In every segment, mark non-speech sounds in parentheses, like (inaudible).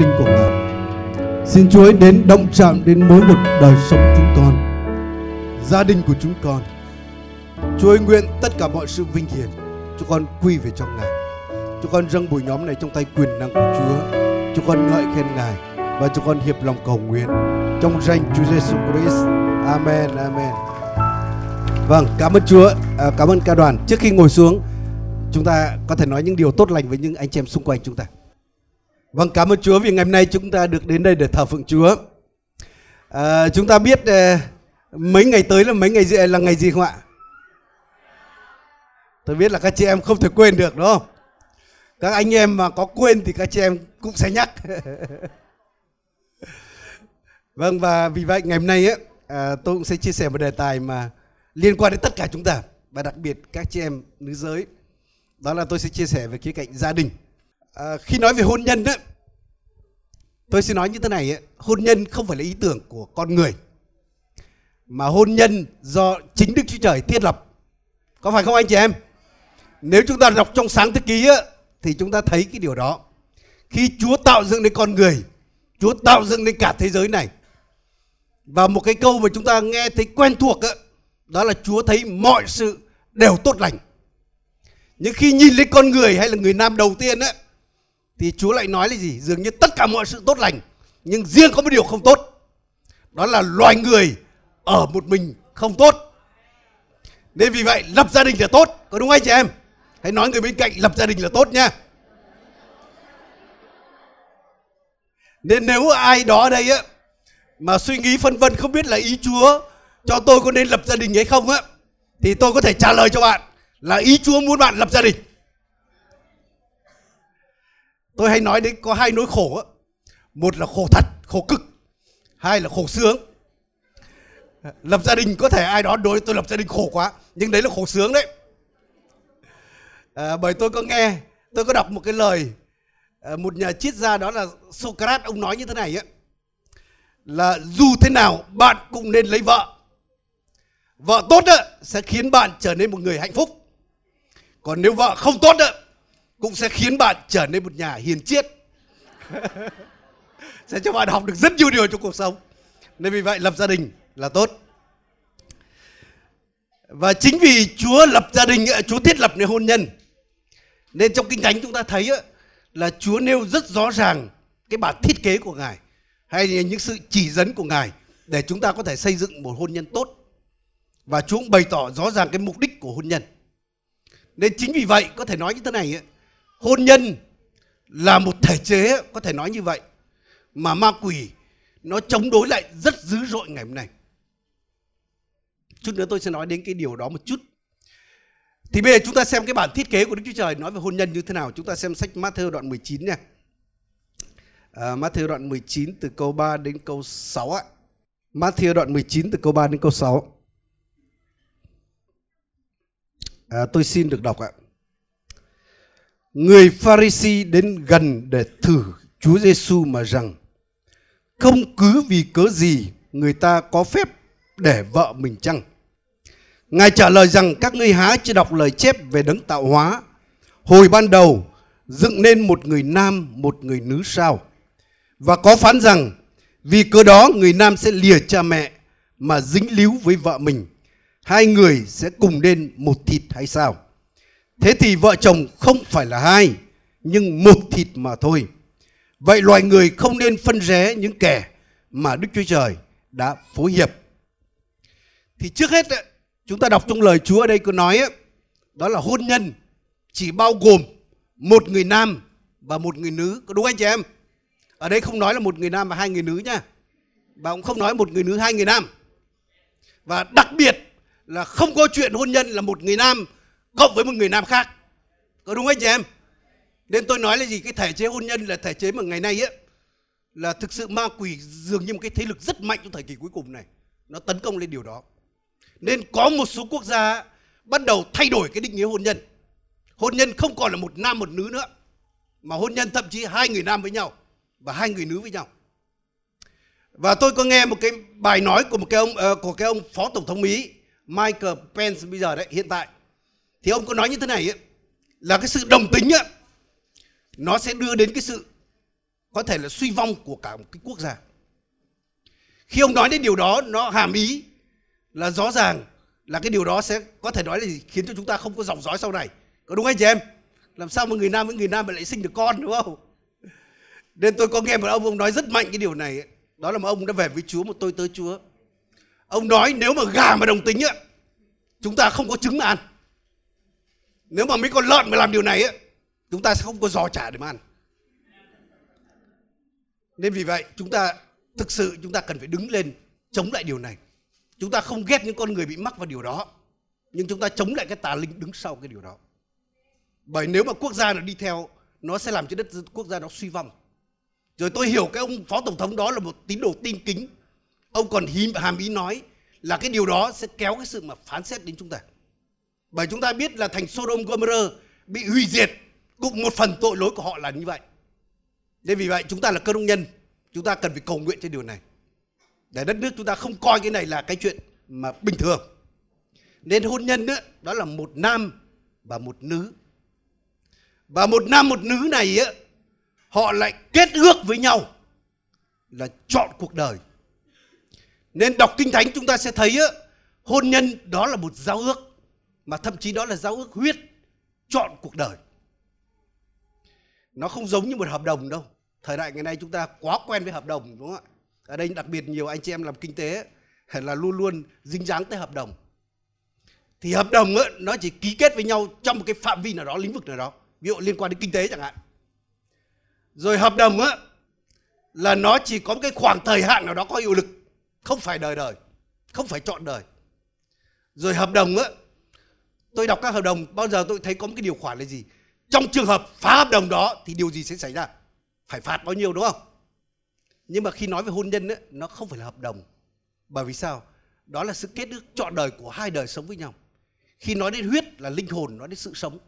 Linh của Ngài. Xin Chúa ấy đến động chạm đến mỗi một đời sống chúng con, gia đình của chúng con. Chúa ấy nguyện tất cả mọi sự vinh hiển chúng con quy về trong Ngài. Chúng con dâng buổi nhóm này trong tay quyền năng của Chúa. Chúng con ngợi khen Ngài và chúng con hiệp lòng cầu nguyện trong danh Chúa Giêsu Christ. Amen. Amen. Vâng, cảm ơn Chúa, à, cảm ơn ca đoàn. Trước khi ngồi xuống, chúng ta có thể nói những điều tốt lành với những anh chị em xung quanh chúng ta. Vâng, cảm ơn Chúa vì ngày hôm nay chúng ta được đến đây để thờ phượng Chúa. À, chúng ta biết à, mấy ngày tới là mấy ngày gì à, là ngày gì không ạ? Tôi biết là các chị em không thể quên được đúng không? Các anh em mà có quên thì các chị em cũng sẽ nhắc. (laughs) vâng và vì vậy ngày hôm nay á, à, tôi cũng sẽ chia sẻ một đề tài mà liên quan đến tất cả chúng ta và đặc biệt các chị em nữ giới. Đó là tôi sẽ chia sẻ về khía cạnh gia đình. À, khi nói về hôn nhân á, tôi sẽ nói như thế này ấy, hôn nhân không phải là ý tưởng của con người mà hôn nhân do chính Đức Chúa Trời thiết lập. Có phải không anh chị em? Nếu chúng ta đọc trong sáng thế ký á, thì chúng ta thấy cái điều đó. Khi Chúa tạo dựng nên con người, Chúa tạo dựng nên cả thế giới này. Và một cái câu mà chúng ta nghe thấy quen thuộc á, đó là Chúa thấy mọi sự đều tốt lành. Nhưng khi nhìn lên con người hay là người nam đầu tiên ấy, thì Chúa lại nói là gì? Dường như tất cả mọi sự tốt lành, nhưng riêng có một điều không tốt. Đó là loài người ở một mình không tốt. Nên vì vậy lập gia đình là tốt, có đúng không anh chị em? Hãy nói người bên cạnh lập gia đình là tốt nha. Nên nếu ai đó ở đây á mà suy nghĩ phân vân không biết là ý Chúa cho tôi có nên lập gia đình hay không á thì tôi có thể trả lời cho bạn là ý Chúa muốn bạn lập gia đình. Tôi hay nói đến có hai nỗi khổ á. Một là khổ thật, khổ cực. Hai là khổ sướng. Lập gia đình có thể ai đó đối tôi lập gia đình khổ quá, nhưng đấy là khổ sướng đấy. À, bởi tôi có nghe, tôi có đọc một cái lời à, một nhà triết gia đó là Socrates ông nói như thế này á là dù thế nào bạn cũng nên lấy vợ vợ tốt á, sẽ khiến bạn trở nên một người hạnh phúc còn nếu vợ không tốt á, cũng sẽ khiến bạn trở nên một nhà hiền triết (laughs) sẽ cho bạn học được rất nhiều điều trong cuộc sống nên vì vậy lập gia đình là tốt và chính vì Chúa lập gia đình Chúa thiết lập nên hôn nhân nên trong kinh thánh chúng ta thấy á, là Chúa nêu rất rõ ràng cái bản thiết kế của Ngài hay những sự chỉ dẫn của Ngài để chúng ta có thể xây dựng một hôn nhân tốt. Và Chúa cũng bày tỏ rõ ràng cái mục đích của hôn nhân. Nên chính vì vậy có thể nói như thế này ấy, hôn nhân là một thể chế có thể nói như vậy mà ma quỷ nó chống đối lại rất dữ dội ngày hôm nay. Chút nữa tôi sẽ nói đến cái điều đó một chút. Thì bây giờ chúng ta xem cái bản thiết kế của Đức Chúa Trời nói về hôn nhân như thế nào. Chúng ta xem sách Matthew đoạn 19 nha. À, Matthew đoạn 19 từ câu 3 đến câu 6 ạ. Matthew đoạn 19 từ câu 3 đến câu 6. À, tôi xin được đọc ạ. Người Pharisee đến gần để thử Chúa Giêsu mà rằng không cứ vì cớ gì người ta có phép để vợ mình chăng? Ngài trả lời rằng các ngươi há chưa đọc lời chép về đấng tạo hóa. Hồi ban đầu dựng nên một người nam, một người nữ sao? Và có phán rằng vì cớ đó người nam sẽ lìa cha mẹ mà dính líu với vợ mình. Hai người sẽ cùng nên một thịt hay sao? Thế thì vợ chồng không phải là hai, nhưng một thịt mà thôi. Vậy loài người không nên phân rẽ những kẻ mà Đức Chúa Trời đã phối hiệp. Thì trước hết chúng ta đọc trong lời Chúa ở đây có nói đó là hôn nhân chỉ bao gồm một người nam và một người nữ có đúng anh chị em ở đây không nói là một người nam và hai người nữ nha và cũng không nói một người nữ hai người nam và đặc biệt là không có chuyện hôn nhân là một người nam cộng với một người nam khác. Có đúng anh chị em? Nên tôi nói là gì? Cái thể chế hôn nhân là thể chế mà ngày nay ấy là thực sự ma quỷ dường như một cái thế lực rất mạnh trong thời kỳ cuối cùng này. Nó tấn công lên điều đó. Nên có một số quốc gia bắt đầu thay đổi cái định nghĩa hôn nhân. Hôn nhân không còn là một nam một nữ nữa mà hôn nhân thậm chí hai người nam với nhau và hai người nữ với nhau. Và tôi có nghe một cái bài nói của một cái ông uh, của cái ông phó tổng thống mỹ Michael Pence bây giờ đấy hiện tại thì ông có nói như thế này ấy, là cái sự đồng tính ấy, nó sẽ đưa đến cái sự có thể là suy vong của cả một cái quốc gia. Khi ông nói đến điều đó nó hàm ý là rõ ràng là cái điều đó sẽ có thể nói là gì? khiến cho chúng ta không có dòng dõi sau này. Có đúng anh chị em? Làm sao mà người nam với người nam mà lại sinh được con đúng không? Nên tôi có nghe một ông ông nói rất mạnh cái điều này đó là một ông đã về với chúa một tôi tới chúa. Ông nói nếu mà gà mà đồng tính ấy, chúng ta không có trứng mà ăn nếu mà mấy con lợn mà làm điều này á chúng ta sẽ không có giò chả để mà ăn. Nên vì vậy, chúng ta thực sự chúng ta cần phải đứng lên chống lại điều này. Chúng ta không ghét những con người bị mắc vào điều đó, nhưng chúng ta chống lại cái tà linh đứng sau cái điều đó. Bởi nếu mà quốc gia nó đi theo, nó sẽ làm cho đất quốc gia nó suy vong. Rồi tôi hiểu cái ông phó tổng thống đó là một tín đồ tin kính. Ông còn hìm hàm ý nói là cái điều đó sẽ kéo cái sự mà phán xét đến chúng ta bởi chúng ta biết là thành Sodom Gomorrah bị hủy diệt cũng một phần tội lỗi của họ là như vậy. Nên vì vậy chúng ta là cơ đốc nhân chúng ta cần phải cầu nguyện trên điều này. Để đất nước chúng ta không coi cái này là cái chuyện mà bình thường. Nên hôn nhân đó, đó là một nam và một nữ. Và một nam một nữ này á họ lại kết ước với nhau là chọn cuộc đời. Nên đọc kinh thánh chúng ta sẽ thấy á, hôn nhân đó là một giao ước mà thậm chí đó là giao ước huyết chọn cuộc đời. Nó không giống như một hợp đồng đâu. Thời đại ngày nay chúng ta quá quen với hợp đồng đúng không ạ? Ở đây đặc biệt nhiều anh chị em làm kinh tế là luôn luôn dính dáng tới hợp đồng. Thì hợp đồng ấy, nó chỉ ký kết với nhau trong một cái phạm vi nào đó lĩnh vực nào đó ví dụ liên quan đến kinh tế chẳng hạn. Rồi hợp đồng á là nó chỉ có một cái khoảng thời hạn nào đó có hiệu lực không phải đời đời không phải chọn đời. Rồi hợp đồng á tôi đọc các hợp đồng bao giờ tôi thấy có một cái điều khoản là gì? Trong trường hợp phá hợp đồng đó thì điều gì sẽ xảy ra? Phải phạt bao nhiêu đúng không? Nhưng mà khi nói về hôn nhân ấy, nó không phải là hợp đồng. Bởi vì sao? Đó là sự kết ước trọn đời của hai đời sống với nhau. Khi nói đến huyết là linh hồn nói đến sự sống.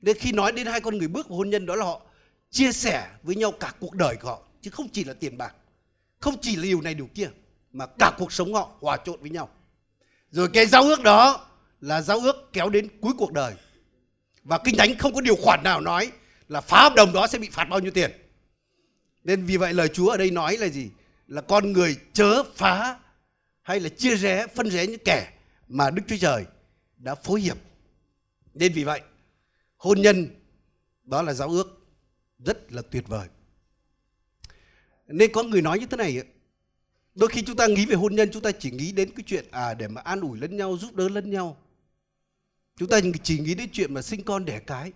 Nên khi nói đến hai con người bước vào hôn nhân đó là họ chia sẻ với nhau cả cuộc đời của họ chứ không chỉ là tiền bạc. Không chỉ là điều này điều kia mà cả cuộc sống họ hòa trộn với nhau. Rồi cái giao ước đó là giao ước kéo đến cuối cuộc đời. Và kinh thánh không có điều khoản nào nói là phá hợp đồng đó sẽ bị phạt bao nhiêu tiền. Nên vì vậy lời Chúa ở đây nói là gì? Là con người chớ phá hay là chia rẽ, phân rẽ những kẻ mà Đức Chúa Trời đã phối hiệp. Nên vì vậy, hôn nhân đó là giao ước rất là tuyệt vời. Nên có người nói như thế này đôi khi chúng ta nghĩ về hôn nhân, chúng ta chỉ nghĩ đến cái chuyện à để mà an ủi lẫn nhau, giúp đỡ lẫn nhau chúng ta chỉ nghĩ đến chuyện mà sinh con đẻ cái.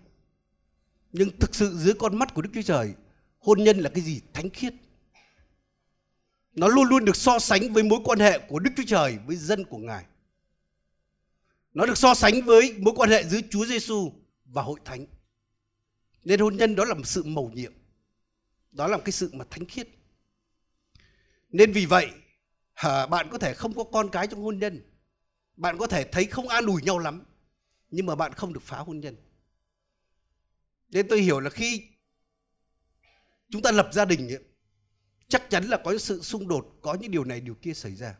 Nhưng thực sự dưới con mắt của đức chúa trời, hôn nhân là cái gì thánh khiết. Nó luôn luôn được so sánh với mối quan hệ của đức chúa trời với dân của ngài. Nó được so sánh với mối quan hệ giữa chúa giêsu và hội thánh. Nên hôn nhân đó là một sự mầu nhiệm. Đó là một cái sự mà thánh khiết. Nên vì vậy bạn có thể không có con cái trong hôn nhân. Bạn có thể thấy không an ủi nhau lắm nhưng mà bạn không được phá hôn nhân. Nên tôi hiểu là khi chúng ta lập gia đình ấy, chắc chắn là có sự xung đột có những điều này điều kia xảy ra.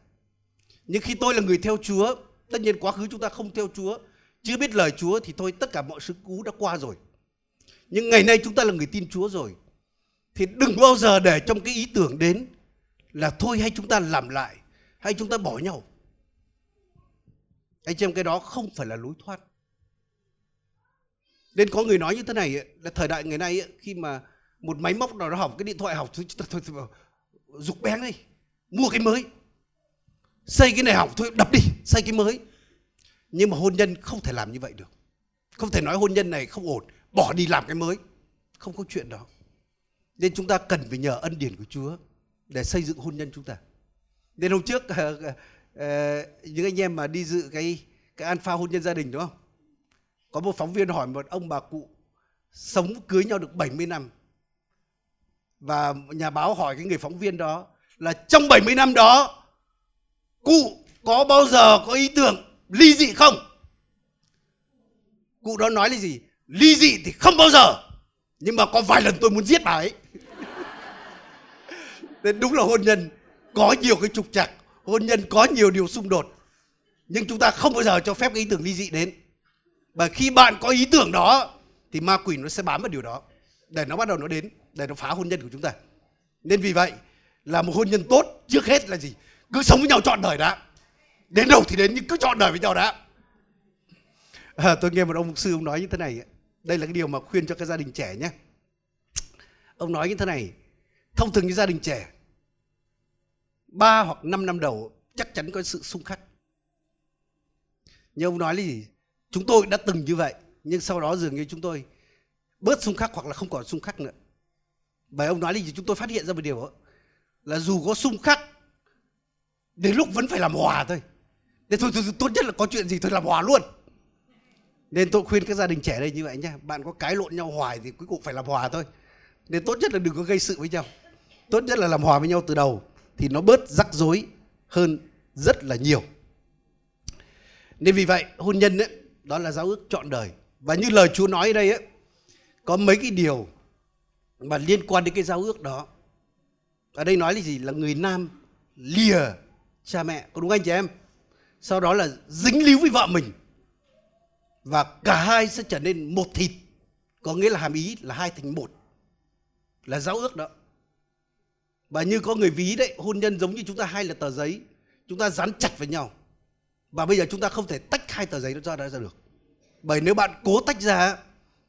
Nhưng khi tôi là người theo chúa tất nhiên quá khứ chúng ta không theo chúa chưa biết lời chúa thì thôi tất cả mọi sự cũ đã qua rồi. Nhưng ngày nay chúng ta là người tin chúa rồi. Thì đừng bao giờ để trong cái ý tưởng đến là thôi hay chúng ta làm lại hay chúng ta bỏ nhau. Anh chị em cái đó không phải là lối thoát nên có người nói như thế này là thời đại ngày nay khi mà một máy móc nào nó hỏng cái điện thoại hỏng thôi, thôi, thôi, thôi dục bén đi mua cái mới. Xây cái này hỏng thôi đập đi xây cái mới. Nhưng mà hôn nhân không thể làm như vậy được. Không thể nói hôn nhân này không ổn bỏ đi làm cái mới. Không có chuyện đó. Nên chúng ta cần phải nhờ ân điển của Chúa để xây dựng hôn nhân chúng ta. Nên hôm trước (laughs) ờ, ờ, những anh em mà đi dự cái cái alpha hôn nhân gia đình đúng không? Có một phóng viên hỏi một ông bà cụ, sống cưới nhau được 70 năm. Và nhà báo hỏi cái người phóng viên đó là, trong 70 năm đó, cụ có bao giờ có ý tưởng ly dị không? Cụ đó nói là gì? Ly dị thì không bao giờ, nhưng mà có vài lần tôi muốn giết bà ấy. (laughs) Nên đúng là hôn nhân, có nhiều cái trục trặc, hôn nhân có nhiều điều xung đột, nhưng chúng ta không bao giờ cho phép cái ý tưởng ly dị đến và khi bạn có ý tưởng đó thì ma quỷ nó sẽ bám vào điều đó để nó bắt đầu nó đến để nó phá hôn nhân của chúng ta. Nên vì vậy là một hôn nhân tốt trước hết là gì? Cứ sống với nhau trọn đời đã. Đến đâu thì đến nhưng cứ trọn đời với nhau đã. À, tôi nghe một ông mục sư ông nói như thế này đây là cái điều mà khuyên cho các gia đình trẻ nhé. Ông nói như thế này thông thường như gia đình trẻ ba hoặc năm năm đầu chắc chắn có sự xung khắc. Nhưng ông nói là gì? Chúng tôi đã từng như vậy nhưng sau đó dường như chúng tôi bớt xung khắc hoặc là không còn xung khắc nữa. Bởi ông nói là gì? Chúng tôi phát hiện ra một điều đó, là dù có xung khắc đến lúc vẫn phải làm hòa thôi. Nên thôi, thôi, thôi tốt nhất là có chuyện gì thôi làm hòa luôn. Nên tôi khuyên các gia đình trẻ đây như vậy nhé bạn có cái lộn nhau hoài thì cuối cùng phải làm hòa thôi. Nên tốt nhất là đừng có gây sự với nhau. Tốt nhất là làm hòa với nhau từ đầu thì nó bớt rắc rối hơn rất là nhiều. Nên vì vậy hôn nhân ấy, đó là giao ước trọn đời. Và như lời Chúa nói ở đây ấy, có mấy cái điều mà liên quan đến cái giao ước đó. Ở đây nói là gì? Là người nam lìa cha mẹ. Có đúng anh chị em? Sau đó là dính líu với vợ mình. Và cả hai sẽ trở nên một thịt. Có nghĩa là hàm ý là hai thành một. Là giao ước đó. Và như có người ví đấy hôn nhân giống như chúng ta hai là tờ giấy chúng ta dán chặt với nhau và bây giờ chúng ta không thể tách hai tờ giấy đó ra ra được. Bởi nếu bạn cố tách ra,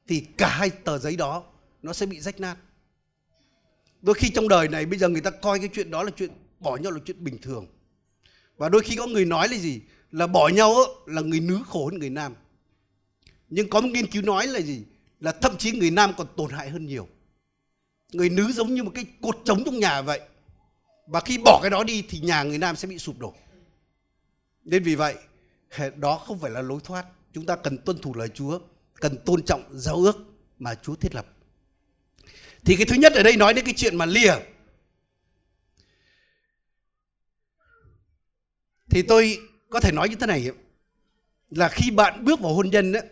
thì cả hai tờ giấy đó, nó sẽ bị rách nát. Đôi khi trong đời này, bây giờ người ta coi cái chuyện đó là chuyện bỏ nhau là chuyện bình thường. Và đôi khi có người nói là gì? Là bỏ nhau là người nữ khổ hơn người nam. Nhưng có một nghiên cứu nói là gì? Là thậm chí người nam còn tổn hại hơn nhiều. Người nữ giống như một cái cột trống trong nhà vậy. Và khi bỏ cái đó đi, thì nhà người nam sẽ bị sụp đổ nên vì vậy đó không phải là lối thoát. Chúng ta cần tuân thủ lời chúa cần tôn trọng giao ước mà chúa thiết lập. Thì cái thứ nhất ở đây nói đến cái chuyện mà lìa. Thì tôi có thể nói như thế này là khi bạn bước vào hôn nhân ấy,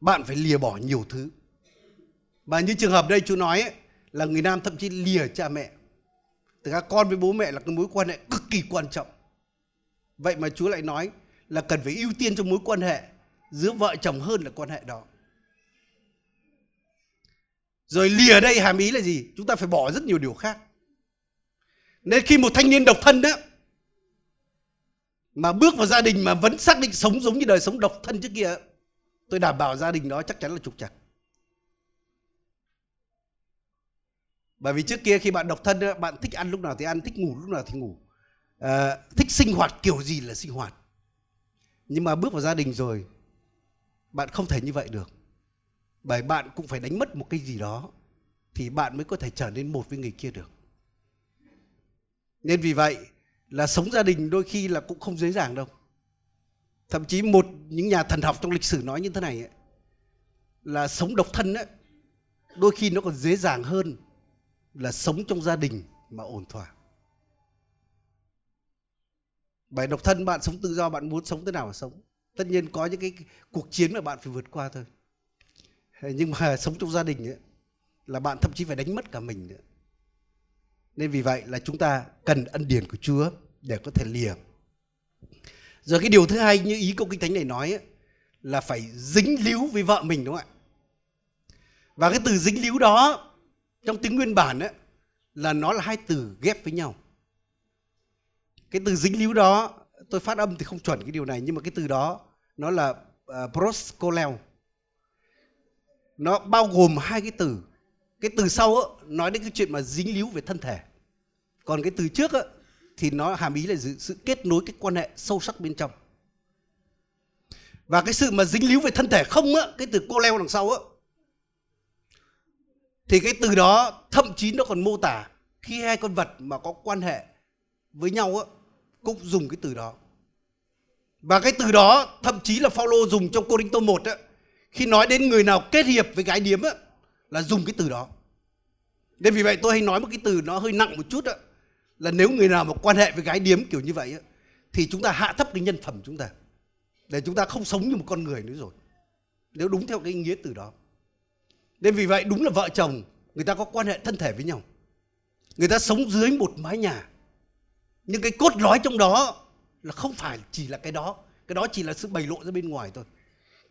bạn phải lìa bỏ nhiều thứ. Và như trường hợp đây chú nói ấy, là người nam thậm chí lìa cha mẹ. Từ các con với bố mẹ là cái mối quan hệ cực kỳ quan trọng vậy mà chúa lại nói là cần phải ưu tiên cho mối quan hệ giữa vợ chồng hơn là quan hệ đó. Rồi lìa đây hàm ý là gì? Chúng ta phải bỏ rất nhiều điều khác. Nên khi một thanh niên độc thân đó, mà bước vào gia đình mà vẫn xác định sống giống như đời sống độc thân trước kia, tôi đảm bảo gia đình đó chắc chắn là trục trặc. Bởi vì trước kia khi bạn độc thân bạn thích ăn lúc nào thì ăn, thích ngủ lúc nào thì ngủ à, thích sinh hoạt kiểu gì là sinh hoạt. Nhưng mà bước vào gia đình rồi bạn không thể như vậy được. Bởi bạn cũng phải đánh mất một cái gì đó thì bạn mới có thể trở nên một với người kia được. Nên vì vậy là sống gia đình đôi khi là cũng không dễ dàng đâu. Thậm chí một những nhà thần học trong lịch sử nói như thế này ấy, là sống độc thân ấy, đôi khi nó còn dễ dàng hơn là sống trong gia đình mà ổn thỏa bạn độc thân bạn sống tự do bạn muốn sống thế nào mà sống? Tất nhiên có những cái cuộc chiến mà bạn phải vượt qua thôi. Nhưng mà (laughs) sống trong gia đình ấy, là bạn thậm chí phải đánh mất cả mình nữa. Nên vì vậy là chúng ta cần ân điển của Chúa để có thể lìa. Rồi cái điều thứ hai như ý câu kinh thánh này nói ấy, là phải dính líu với vợ mình đúng không ạ? Và cái từ dính líu đó trong tiếng nguyên bản ấy, là nó là hai từ ghép với nhau cái từ dính líu đó tôi phát âm thì không chuẩn cái điều này nhưng mà cái từ đó nó là uh, proskoleo. Nó bao gồm hai cái từ. Cái từ sau á, nói đến cái chuyện mà dính líu về thân thể. Còn cái từ trước á, thì nó hàm ý là sự kết nối cái quan hệ sâu sắc bên trong. Và cái sự mà dính líu về thân thể không á cái từ cô leo đằng sau á thì cái từ đó thậm chí nó còn mô tả khi hai con vật mà có quan hệ với nhau á cũng dùng cái từ đó. Và cái từ đó, thậm chí là Phaolô dùng trong Cô Đinh Tô 1 á, khi nói đến người nào kết hiệp với gái điếm á, là dùng cái từ đó. Nên vì vậy tôi hay nói một cái từ nó hơi nặng một chút á, là nếu người nào mà quan hệ với gái điếm kiểu như vậy á, thì chúng ta hạ thấp cái nhân phẩm chúng ta, để chúng ta không sống như một con người nữa rồi, nếu đúng theo cái nghĩa từ đó. Nên vì vậy đúng là vợ chồng, người ta có quan hệ thân thể với nhau. Người ta sống dưới một mái nhà nhưng cái cốt lõi trong đó là không phải chỉ là cái đó. Cái đó chỉ là sự bày lộ ra bên ngoài thôi.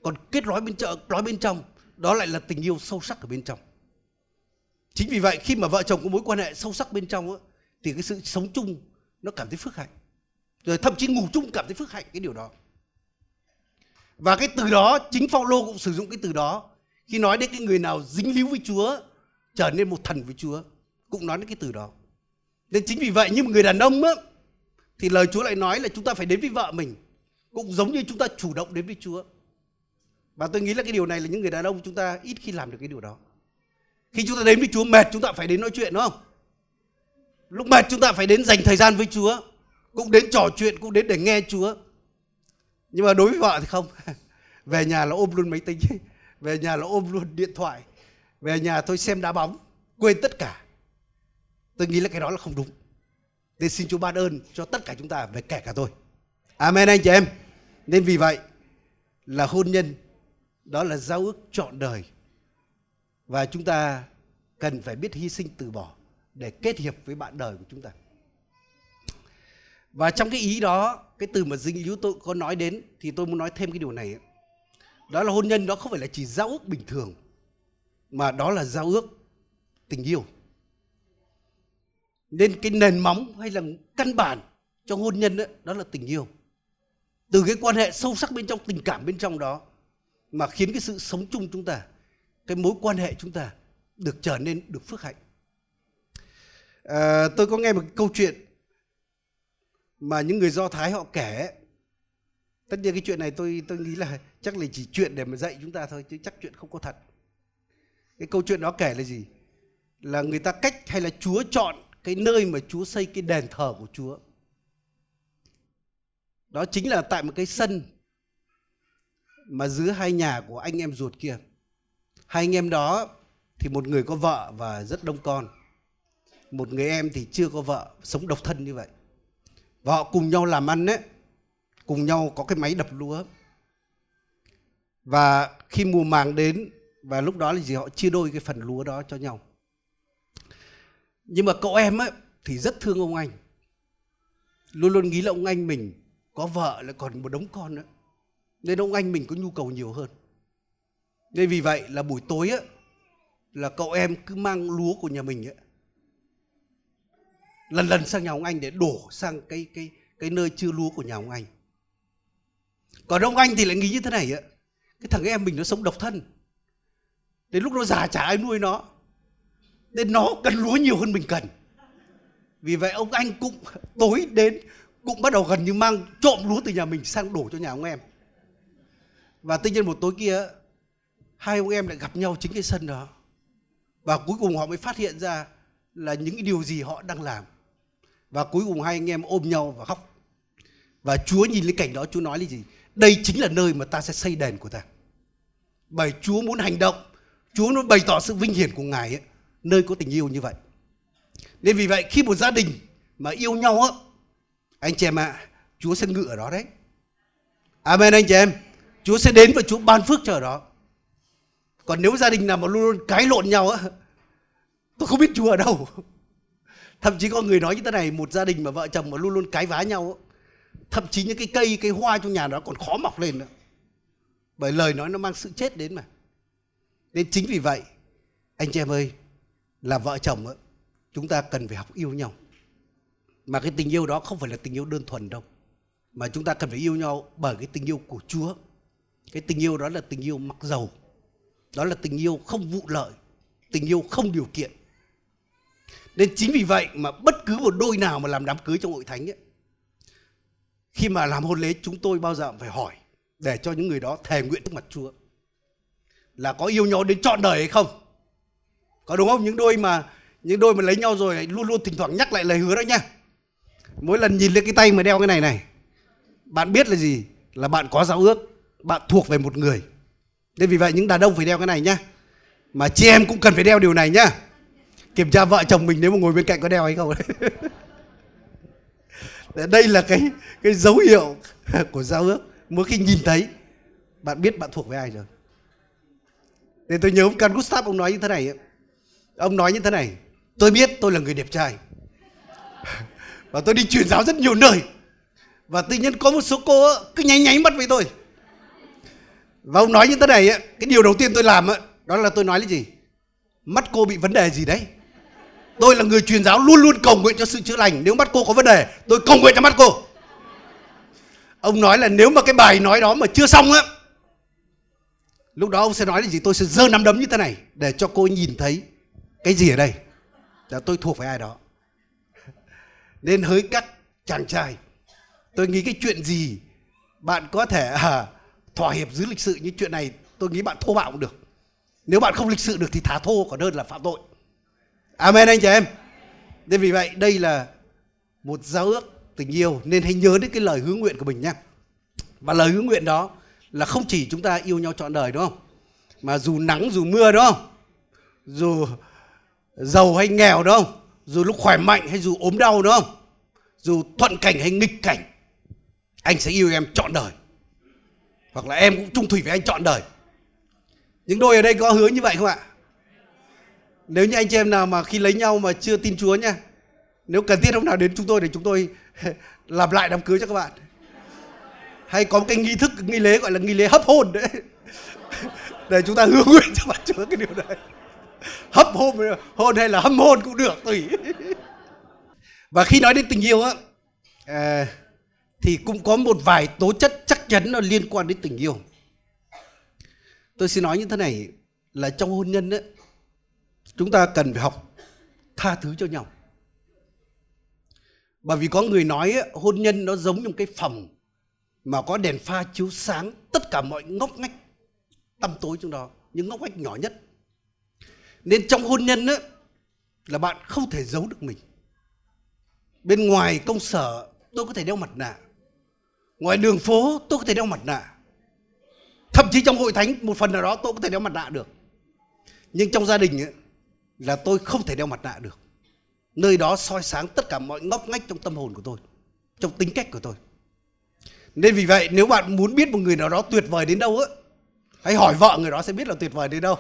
Còn kết lõi bên chợ, lõi bên trong, đó lại là tình yêu sâu sắc ở bên trong. Chính vì vậy, khi mà vợ chồng có mối quan hệ sâu sắc bên trong thì cái sự sống chung nó cảm thấy phước hạnh. Rồi thậm chí ngủ chung cảm thấy phước hạnh, cái điều đó. Và cái từ đó, chính Phaolô cũng sử dụng cái từ đó. Khi nói đến cái người nào dính líu với Chúa, trở nên một thần với Chúa, cũng nói đến cái từ đó nên chính vì vậy như một người đàn ông á thì lời Chúa lại nói là chúng ta phải đến với vợ mình, cũng giống như chúng ta chủ động đến với Chúa. Và tôi nghĩ là cái điều này là những người đàn ông chúng ta ít khi làm được cái điều đó. Khi chúng ta đến với Chúa, mệt chúng ta phải đến nói chuyện, đúng không? Lúc mệt chúng ta phải đến dành thời gian với Chúa, cũng đến trò chuyện, cũng đến để nghe Chúa. Nhưng mà đối với vợ thì không. (laughs) Về nhà là ôm luôn máy tính, (laughs) về nhà là ôm luôn điện thoại, về nhà tôi xem đá bóng, quên tất cả tôi nghĩ là cái đó là không đúng. Nên xin Chúa ban ơn cho tất cả chúng ta, về kể cả tôi. Amen, anh chị em. Nên vì vậy là hôn nhân, đó là giao ước trọn đời. Và chúng ta cần phải biết hy sinh từ bỏ để kết hiệp với bạn đời của chúng ta. Và trong cái ý đó, cái từ mà dinh yếu tôi có nói đến, thì tôi muốn nói thêm cái điều này đó là hôn nhân, đó không phải là chỉ giao ước bình thường, mà đó là giao ước tình yêu nên cái nền móng hay là căn bản trong hôn nhân đó, đó là tình yêu. Từ cái quan hệ sâu sắc bên trong tình cảm bên trong đó mà khiến cái sự sống chung chúng ta cái mối quan hệ chúng ta được trở nên được phước hạnh. À, tôi có nghe một câu chuyện mà những người do thái họ kể tất nhiên cái chuyện này tôi tôi nghĩ là chắc là chỉ chuyện để mà dạy chúng ta thôi chứ chắc chuyện không có thật. Cái câu chuyện đó kể là gì? Là người ta cách hay là chúa chọn cái nơi mà chúa xây cái đền thờ của chúa. Đó chính là tại một cái sân mà giữa hai nhà của anh em ruột kia. Hai anh em đó thì một người có vợ và rất đông con. Một người em thì chưa có vợ, sống độc thân như vậy. Và họ cùng nhau làm ăn đấy cùng nhau có cái máy đập lúa. Và khi mùa màng đến, và lúc đó là gì? Họ chia đôi cái phần lúa đó cho nhau nhưng mà cậu em ấy thì rất thương ông anh. Luôn luôn nghĩ là ông anh mình có vợ lại còn một đống con nữa. Nên ông anh mình có nhu cầu nhiều hơn. Nên vì vậy là buổi tối á, là cậu em cứ mang lúa của nhà mình ấy, lần lần sang nhà ông anh để đổ sang cái cái cái nơi chưa lúa của nhà ông anh. Còn ông anh thì lại nghĩ như thế này á, cái thằng em mình nó sống độc thân. Đến lúc nó già chả ai nuôi nó nên nó cần lúa nhiều hơn mình cần. Vì vậy ông anh cũng tối đến cũng bắt đầu gần như mang trộm lúa từ nhà mình sang đổ cho nhà ông em. Và tự nhiên một tối kia hai ông em lại gặp nhau chính cái sân đó. Và cuối cùng họ mới phát hiện ra là những cái điều gì họ đang làm. Và cuối cùng hai anh em ôm nhau và khóc. Và chúa nhìn lên cảnh đó chúa nói là gì? Đây chính là nơi mà ta sẽ xây đền của ta. Bởi chúa muốn hành động. Chúa muốn bày tỏ sự vinh hiển của ngài ấy, nơi có tình yêu như vậy. Nên vì vậy khi một gia đình mà yêu nhau á anh chị em ạ à, chúa sẽ ngự ở đó đấy. Amen anh chị em. Chúa sẽ đến và chúa ban phước cho ở đó. Còn nếu gia đình nào mà luôn luôn cãi lộn nhau á tôi không biết chúa ở đâu. Thậm chí có người nói như thế này một gia đình mà vợ chồng mà luôn luôn cãi vã nhau á, thậm chí những cái cây cái hoa trong nhà đó còn khó mọc lên nữa. Bởi lời nói nó mang sự chết đến mà. Nên chính vì vậy anh chị em ơi là vợ chồng ấy, chúng ta cần phải học yêu nhau. Mà cái tình yêu đó không phải là tình yêu đơn thuần đâu mà chúng ta cần phải yêu nhau bởi cái tình yêu của Chúa. Cái tình yêu đó là tình yêu mặc dầu đó là tình yêu không vụ lợi tình yêu không điều kiện. Nên chính vì vậy mà bất cứ một đôi nào mà làm đám cưới trong hội thánh ấy, khi mà làm hôn lễ chúng tôi bao giờ phải hỏi để cho những người đó thề nguyện trước mặt Chúa là có yêu nhau đến trọn đời hay không? Có đúng không? Những đôi mà những đôi mà lấy nhau rồi luôn luôn thỉnh thoảng nhắc lại lời hứa đó nha. Mỗi lần nhìn lên cái tay mà đeo cái này này, bạn biết là gì? Là bạn có giao ước, bạn thuộc về một người. Nên vì vậy những đàn ông phải đeo cái này nhá mà chị em cũng cần phải đeo điều này nhá kiểm tra vợ chồng mình nếu mà ngồi bên cạnh có đeo hay không. (laughs) Đây là cái cái dấu hiệu của giao ước. Mỗi khi nhìn thấy, bạn biết bạn thuộc với ai rồi. Nên tôi nhớ ông Can Gustav ông nói như thế này ông nói như thế này, tôi biết tôi là người đẹp trai, và tôi đi truyền giáo rất nhiều nơi, và tự nhiên có một số cô cứ nháy nháy mắt với tôi. Và ông nói như thế này cái điều đầu tiên tôi làm đó là tôi nói là gì? Mắt cô bị vấn đề gì đấy? Tôi là người truyền giáo luôn luôn cầu nguyện cho sự chữa lành, nếu mắt cô có vấn đề, tôi cầu nguyện cho mắt cô. Ông nói là nếu mà cái bài nói đó mà chưa xong á, lúc đó ông sẽ nói là gì? Tôi sẽ giơ nắm đấm như thế này để cho cô nhìn thấy cái gì ở đây? Là tôi thuộc về ai đó. Nên hỡi các chàng trai. Tôi nghĩ cái chuyện gì bạn có thể à, thỏa hiệp dưới lịch sự như chuyện này tôi nghĩ bạn thô bạo cũng được. Nếu bạn không lịch sự được thì thả thô còn hơn là phạm tội. Amen anh chị em. Nên vì vậy đây là một giao ước tình yêu. Nên hãy nhớ đến cái lời hứa nguyện của mình nhé và lời hứa nguyện đó là không chỉ chúng ta yêu nhau trọn đời đúng không? Mà dù nắng dù mưa đúng không? Dù giàu hay nghèo đúng không dù lúc khỏe mạnh hay dù ốm đau đúng không dù thuận cảnh hay nghịch cảnh, anh sẽ yêu em trọn đời. Hoặc là em cũng trung thủy với anh trọn đời. Những đôi ở đây có hứa như vậy không ạ? Nếu như anh chị em nào mà khi lấy nhau mà chưa tin chúa nha, nếu cần thiết hôm nào đến chúng tôi để chúng tôi (laughs) làm lại đám cưới cho các bạn. Hay có một cái nghi thức, nghi lễ gọi là nghi lễ hấp hôn đấy. (laughs) Để chúng ta hứa nguyện cho bạn chúa cái điều đấy hấp hôn hôn hay là hâm hôn cũng được tùy. Và khi nói đến tình yêu á à, thì cũng có một vài tố chất chắc chắn nó liên quan đến tình yêu. Tôi xin nói như thế này là trong hôn nhân á chúng ta cần phải học tha thứ cho nhau. Bởi vì có người nói hôn nhân nó giống như một cái phòng mà có đèn pha chiếu sáng tất cả mọi ngóc ngách tăm tối trong đó những ngóc ngách nhỏ nhất nên trong hôn nhân á, là bạn không thể giấu được mình. Bên ngoài công sở tôi có thể đeo mặt nạ. Ngoài đường phố tôi có thể đeo mặt nạ. Thậm chí trong hội thánh một phần nào đó tôi có thể đeo mặt nạ được. Nhưng trong gia đình ấy, là tôi không thể đeo mặt nạ được. Nơi đó soi sáng tất cả mọi ngóc ngách trong tâm hồn của tôi trong tính cách của tôi. Nên vì vậy nếu bạn muốn biết một người nào đó tuyệt vời đến đâu á hãy hỏi vợ người đó sẽ biết là tuyệt vời đến đâu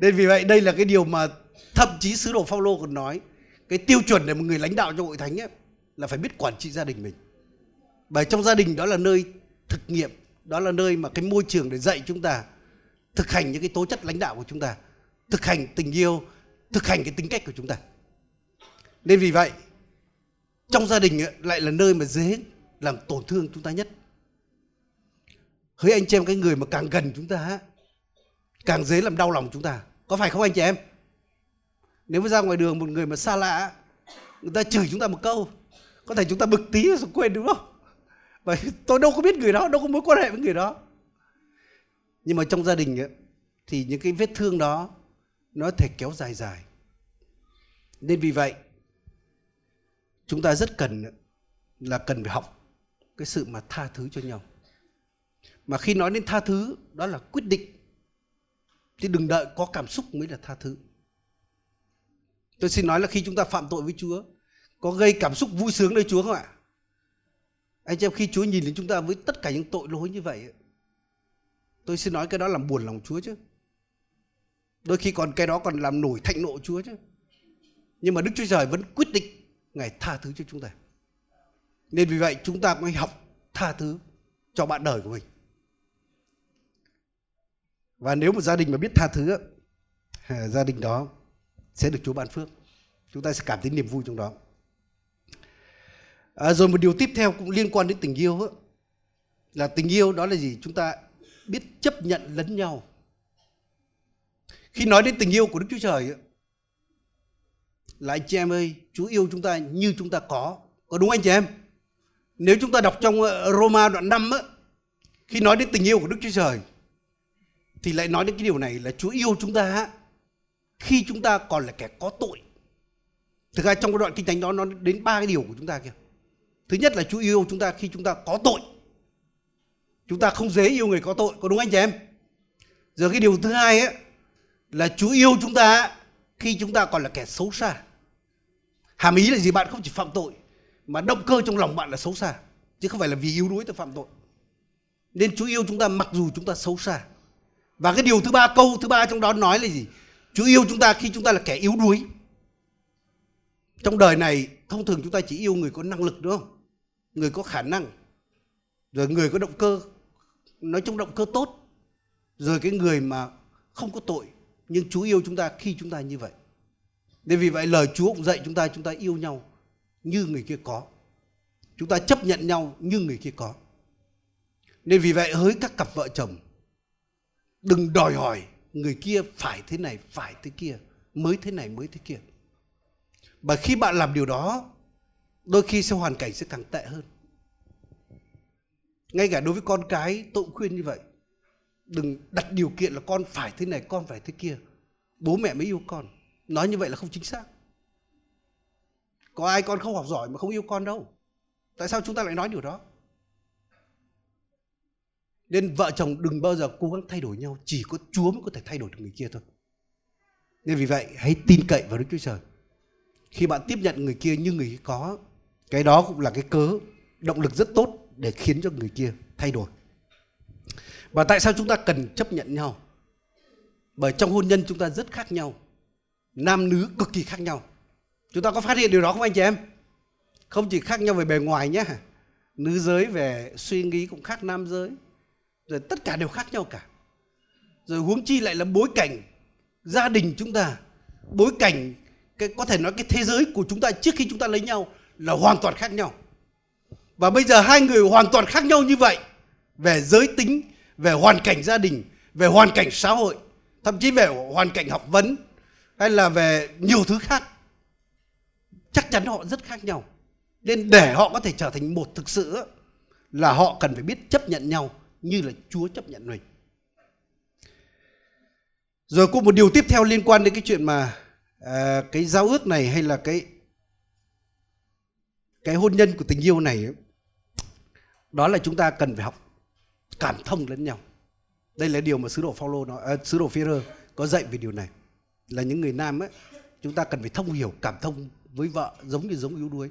nên vì vậy đây là cái điều mà thậm chí sứ đồ Phaolô còn nói cái tiêu chuẩn để một người lãnh đạo trong hội thánh ấy, là phải biết quản trị gia đình mình. Bởi trong gia đình đó là nơi thực nghiệm đó là nơi mà cái môi trường để dạy chúng ta thực hành những cái tố chất lãnh đạo của chúng ta thực hành tình yêu thực hành cái tính cách của chúng ta. Nên vì vậy trong gia đình ấy, lại là nơi mà dễ làm tổn thương chúng ta nhất. Hỡi anh chị em cái người mà càng gần chúng ta càng dễ làm đau lòng chúng ta có phải không anh chị em? Nếu mà ra ngoài đường một người mà xa lạ người ta chửi chúng ta một câu có thể chúng ta bực tí rồi quên đúng không? Vậy tôi đâu có biết người đó đâu có mối quan hệ với người đó. Nhưng mà trong gia đình ấy, thì những cái vết thương đó nó thể kéo dài dài. Nên vì vậy chúng ta rất cần là cần phải học cái sự mà tha thứ cho nhau. Mà khi nói đến tha thứ đó là quyết định chứ đừng đợi có cảm xúc mới là tha thứ. Tôi xin nói là khi chúng ta phạm tội với chúa, có gây cảm xúc vui sướng nơi chúa không ạ? Anh chị em, khi chúa nhìn đến chúng ta với tất cả những tội lỗi như vậy tôi xin nói cái đó làm buồn lòng chúa chứ. Đôi khi còn cái đó còn làm nổi thạnh nộ chúa chứ. Nhưng mà đức chúa trời vẫn quyết định ngài tha thứ cho chúng ta. Nên vì vậy chúng ta mới học tha thứ cho bạn đời của mình và nếu một gia đình mà biết tha thứ gia đình đó sẽ được Chúa ban phước. Chúng ta sẽ cảm thấy niềm vui trong đó. À, rồi một điều tiếp theo cũng liên quan đến tình yêu đó, là tình yêu đó là gì? Chúng ta biết chấp nhận lẫn nhau. Khi nói đến tình yêu của Đức Chúa Trời là anh chị em ơi Chúa yêu chúng ta như chúng ta có. Có đúng anh chị em? Nếu chúng ta đọc trong ờ, Roma đoạn 5 á khi nói đến tình yêu của Đức Chúa Trời thì lại nói đến cái điều này là Chúa yêu chúng ta khi chúng ta còn là kẻ có tội. Thực ra trong cái đoạn kinh thánh đó, nó đến ba cái điều của chúng ta kìa. Thứ nhất là Chúa yêu chúng ta khi chúng ta có tội. Chúng ta không dễ yêu người có tội, có đúng anh chị em? Giờ cái điều thứ hai ấy là Chúa yêu chúng ta khi chúng ta còn là kẻ xấu xa. Hàm ý là gì bạn? Không chỉ phạm tội, mà động cơ trong lòng bạn là xấu xa. Chứ không phải là vì yếu đuối tôi phạm tội. Nên Chúa yêu chúng ta mặc dù chúng ta xấu xa và cái điều thứ ba, câu thứ ba trong đó nói là gì? Chúa yêu chúng ta khi chúng ta là kẻ yếu đuối. Trong đời này, thông thường chúng ta chỉ yêu người có năng lực, đúng không? Người có khả năng, rồi người có động cơ, nói chung động cơ tốt. Rồi cái người mà không có tội, nhưng Chúa yêu chúng ta khi chúng ta như vậy. Nên vì vậy lời Chúa cũng dạy chúng ta chúng ta yêu nhau như người kia có. Chúng ta chấp nhận nhau như người kia có. Nên vì vậy, hỡi các cặp vợ chồng đừng đòi hỏi người kia phải thế này, phải thế kia, mới thế này, mới thế kia. Và khi bạn làm điều đó, đôi khi sẽ hoàn cảnh sẽ càng tệ hơn. Ngay cả đối với con cái, tôi cũng khuyên như vậy. Đừng đặt điều kiện là con phải thế này, con phải thế kia. Bố mẹ mới yêu con. Nói như vậy là không chính xác. Có ai con không học giỏi mà không yêu con đâu? Tại sao chúng ta lại nói điều đó? Nên vợ chồng đừng bao giờ cố gắng thay đổi nhau, chỉ có chúa mới có thể thay đổi được người kia thôi. Nên vì vậy, hãy tin cậy vào đức chúa trời. Khi bạn tiếp nhận người kia như người có, cái đó cũng là cái cớ động lực rất tốt để khiến cho người kia thay đổi. Và tại sao chúng ta cần chấp nhận nhau? Bởi trong hôn nhân chúng ta rất khác nhau, nam nữ cực kỳ khác nhau. Chúng ta có phát hiện điều đó không anh chị em? Không chỉ khác nhau về bề ngoài nhé, nữ giới về suy nghĩ cũng khác nam giới rồi tất cả đều khác nhau cả. Rồi huống chi lại là bối cảnh gia đình chúng ta. Bối cảnh cái, có thể nói cái thế giới của chúng ta trước khi chúng ta lấy nhau là hoàn toàn khác nhau. Và bây giờ hai người hoàn toàn khác nhau như vậy, về giới tính, về hoàn cảnh gia đình, về hoàn cảnh xã hội, thậm chí về hoàn cảnh học vấn, hay là về nhiều thứ khác, chắc chắn họ rất khác nhau. Nên để họ có thể trở thành một thực sự là họ cần phải biết chấp nhận nhau như là Chúa chấp nhận mình. Rồi có một điều tiếp theo liên quan đến cái chuyện mà à, cái giao ước này hay là cái cái hôn nhân của tình yêu này đó là chúng ta cần phải học cảm thông lẫn nhau. Đây là điều mà sứ đồ Phaolô nói, à, sứ đồ Phêrô có dạy về điều này. Là những người nam ấy, chúng ta cần phải thông hiểu cảm thông với vợ giống như giống yếu đuối.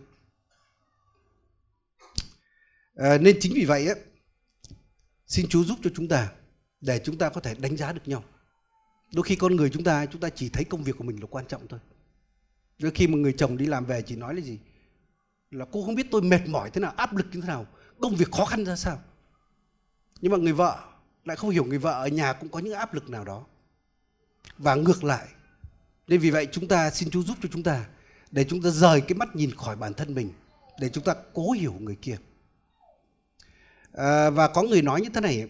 À, nên chính vì vậy ấy, xin Chúa giúp cho chúng ta để chúng ta có thể đánh giá được nhau. Đôi khi con người chúng ta chúng ta chỉ thấy công việc của mình là quan trọng thôi. Đôi khi một người chồng đi làm về chỉ nói là gì? Là cô không biết tôi mệt mỏi thế nào, áp lực như thế nào, công việc khó khăn ra sao. Nhưng mà người vợ lại không hiểu người vợ ở nhà cũng có những áp lực nào đó. Và ngược lại. Nên vì vậy chúng ta xin Chúa giúp cho chúng ta để chúng ta rời cái mắt nhìn khỏi bản thân mình để chúng ta cố hiểu người kia à, và có người nói như thế này.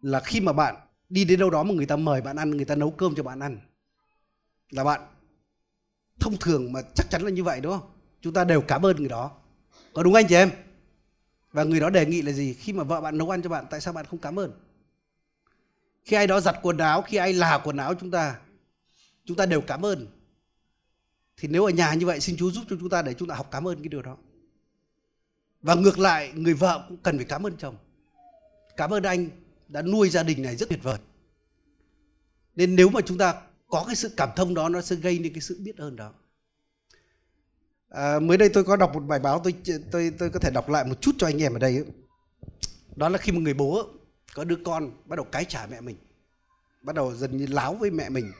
Là khi mà bạn đi đến đâu đó mà người ta mời bạn ăn người ta nấu cơm cho bạn ăn là bạn thông thường mà chắc chắn là như vậy đúng không? Chúng ta đều cảm ơn người đó. Có đúng anh chị em? Và người đó đề nghị là gì? Khi mà vợ bạn nấu ăn cho bạn tại sao bạn không cảm ơn? Khi ai đó giặt quần áo khi ai là quần áo chúng ta chúng ta đều cảm ơn. Thì nếu ở nhà như vậy xin chú giúp cho chúng ta để chúng ta học cảm ơn cái điều đó và ngược lại người vợ cũng cần phải cảm ơn chồng. Cảm ơn anh đã nuôi gia đình này rất tuyệt vời. Nên nếu mà chúng ta có cái sự cảm thông đó nó sẽ gây nên cái sự biết ơn đó. À, mới đây tôi có đọc một bài báo tôi tôi tôi có thể đọc lại một chút cho anh em ở đây ấy. đó là khi một người bố có đứa con bắt đầu cái trả mẹ mình bắt đầu dần như láo với mẹ mình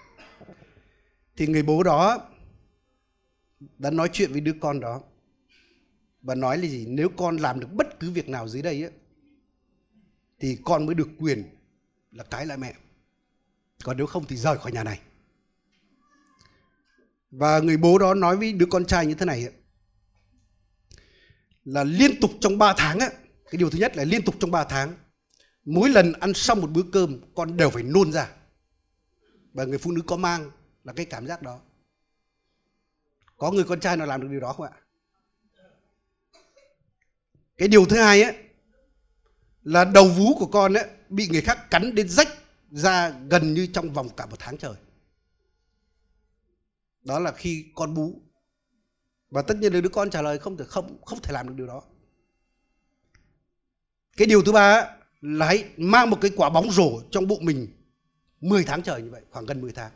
thì người bố đó đã nói chuyện với đứa con đó và nói là gì? Nếu con làm được bất cứ việc nào dưới đây ấy, thì con mới được quyền là cái lại mẹ. Còn nếu không thì rời khỏi nhà này. Và người bố đó nói với đứa con trai như thế này ấy, là liên tục trong 3 tháng ấy, cái điều thứ nhất là liên tục trong 3 tháng mỗi lần ăn xong một bữa cơm con đều phải nôn ra. Và người phụ nữ có mang là cái cảm giác đó. Có người con trai nào làm được điều đó không ạ? Cái điều thứ hai ấy là đầu vú của con ấy bị người khác cắn đến rách ra gần như trong vòng cả một tháng trời. Đó là khi con bú. Và tất nhiên là đứa con trả lời không thể, không không thể làm được điều đó. Cái điều thứ ba là hãy mang một cái quả bóng rổ trong bụng mình 10 tháng trời như vậy, khoảng gần 10 tháng.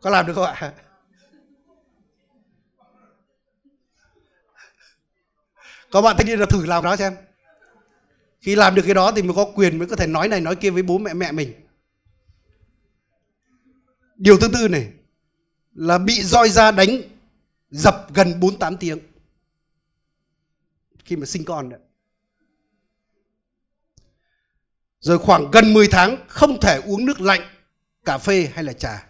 Có làm được không ạ? Có bạn thanh niên là thử làm đó xem khi làm được cái đó thì mới có quyền mới có thể nói này nói kia với bố mẹ mẹ mình điều thứ tư này là bị roi da đánh dập gần 48 tiếng khi mà sinh con đấy Rồi khoảng gần 10 tháng không thể uống nước lạnh, cà phê hay là trà.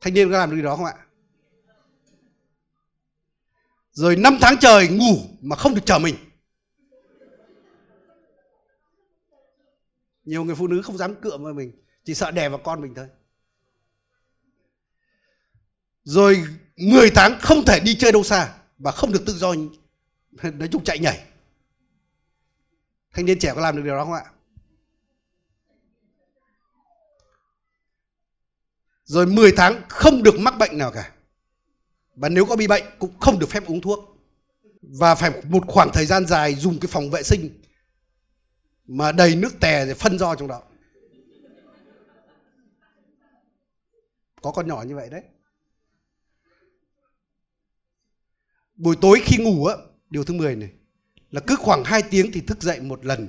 Thanh niên có làm được điều đó không ạ? Rồi 5 tháng trời ngủ mà không được chờ mình. Nhiều người phụ nữ không dám cựa vào mình, chỉ sợ đè vào con mình thôi. Rồi 10 tháng không thể đi chơi đâu xa và không được tự do (laughs) nói chung chạy nhảy. Thanh niên trẻ có làm được điều đó không ạ? Rồi 10 tháng không được mắc bệnh nào cả. Và nếu có bị bệnh cũng không được phép uống thuốc. Và phải một khoảng thời gian dài dùng cái phòng vệ sinh mà đầy nước tè để phân do trong đó. Có con nhỏ như vậy đấy. Buổi tối khi ngủ á, điều thứ 10 này là cứ khoảng 2 tiếng thì thức dậy một lần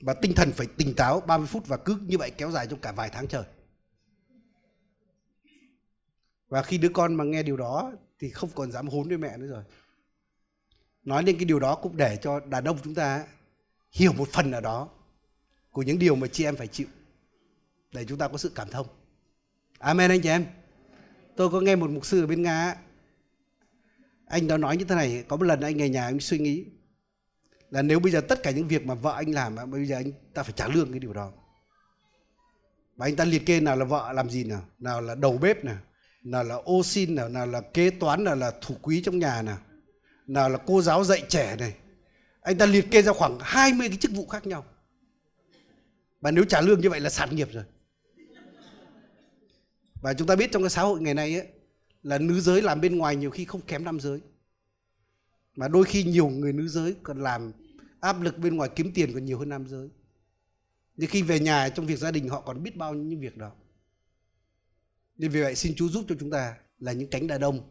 và tinh thần phải tỉnh táo 30 phút và cứ như vậy kéo dài trong cả vài tháng trời. Và khi đứa con mà nghe điều đó thì không còn dám hốn với mẹ nữa rồi. Nói lên cái điều đó cũng để cho đàn ông chúng ta hiểu một phần ở đó của những điều mà chị em phải chịu để chúng ta có sự cảm thông. Amen anh chị em. Tôi có nghe một mục sư ở bên Nga anh đó nói như thế này, có một lần anh về nhà anh suy nghĩ là nếu bây giờ tất cả những việc mà vợ anh làm bây giờ anh ta phải trả lương cái điều đó. Và anh ta liệt kê nào là vợ làm gì nào, nào là đầu bếp nào, nào là ô xin nào, nào là kế toán nào là thủ quý trong nhà nào, nào là cô giáo dạy trẻ này, anh ta liệt kê ra khoảng 20 cái chức vụ khác nhau. Và nếu trả lương như vậy là sản nghiệp rồi. Và chúng ta biết trong cái xã hội ngày nay ấy, là nữ giới làm bên ngoài nhiều khi không kém nam giới. Mà đôi khi nhiều người nữ giới còn làm áp lực bên ngoài kiếm tiền còn nhiều hơn nam giới. Nhưng khi về nhà trong việc gia đình họ còn biết bao nhiêu việc đó nên vì vậy xin Chúa giúp cho chúng ta là những cánh đa đông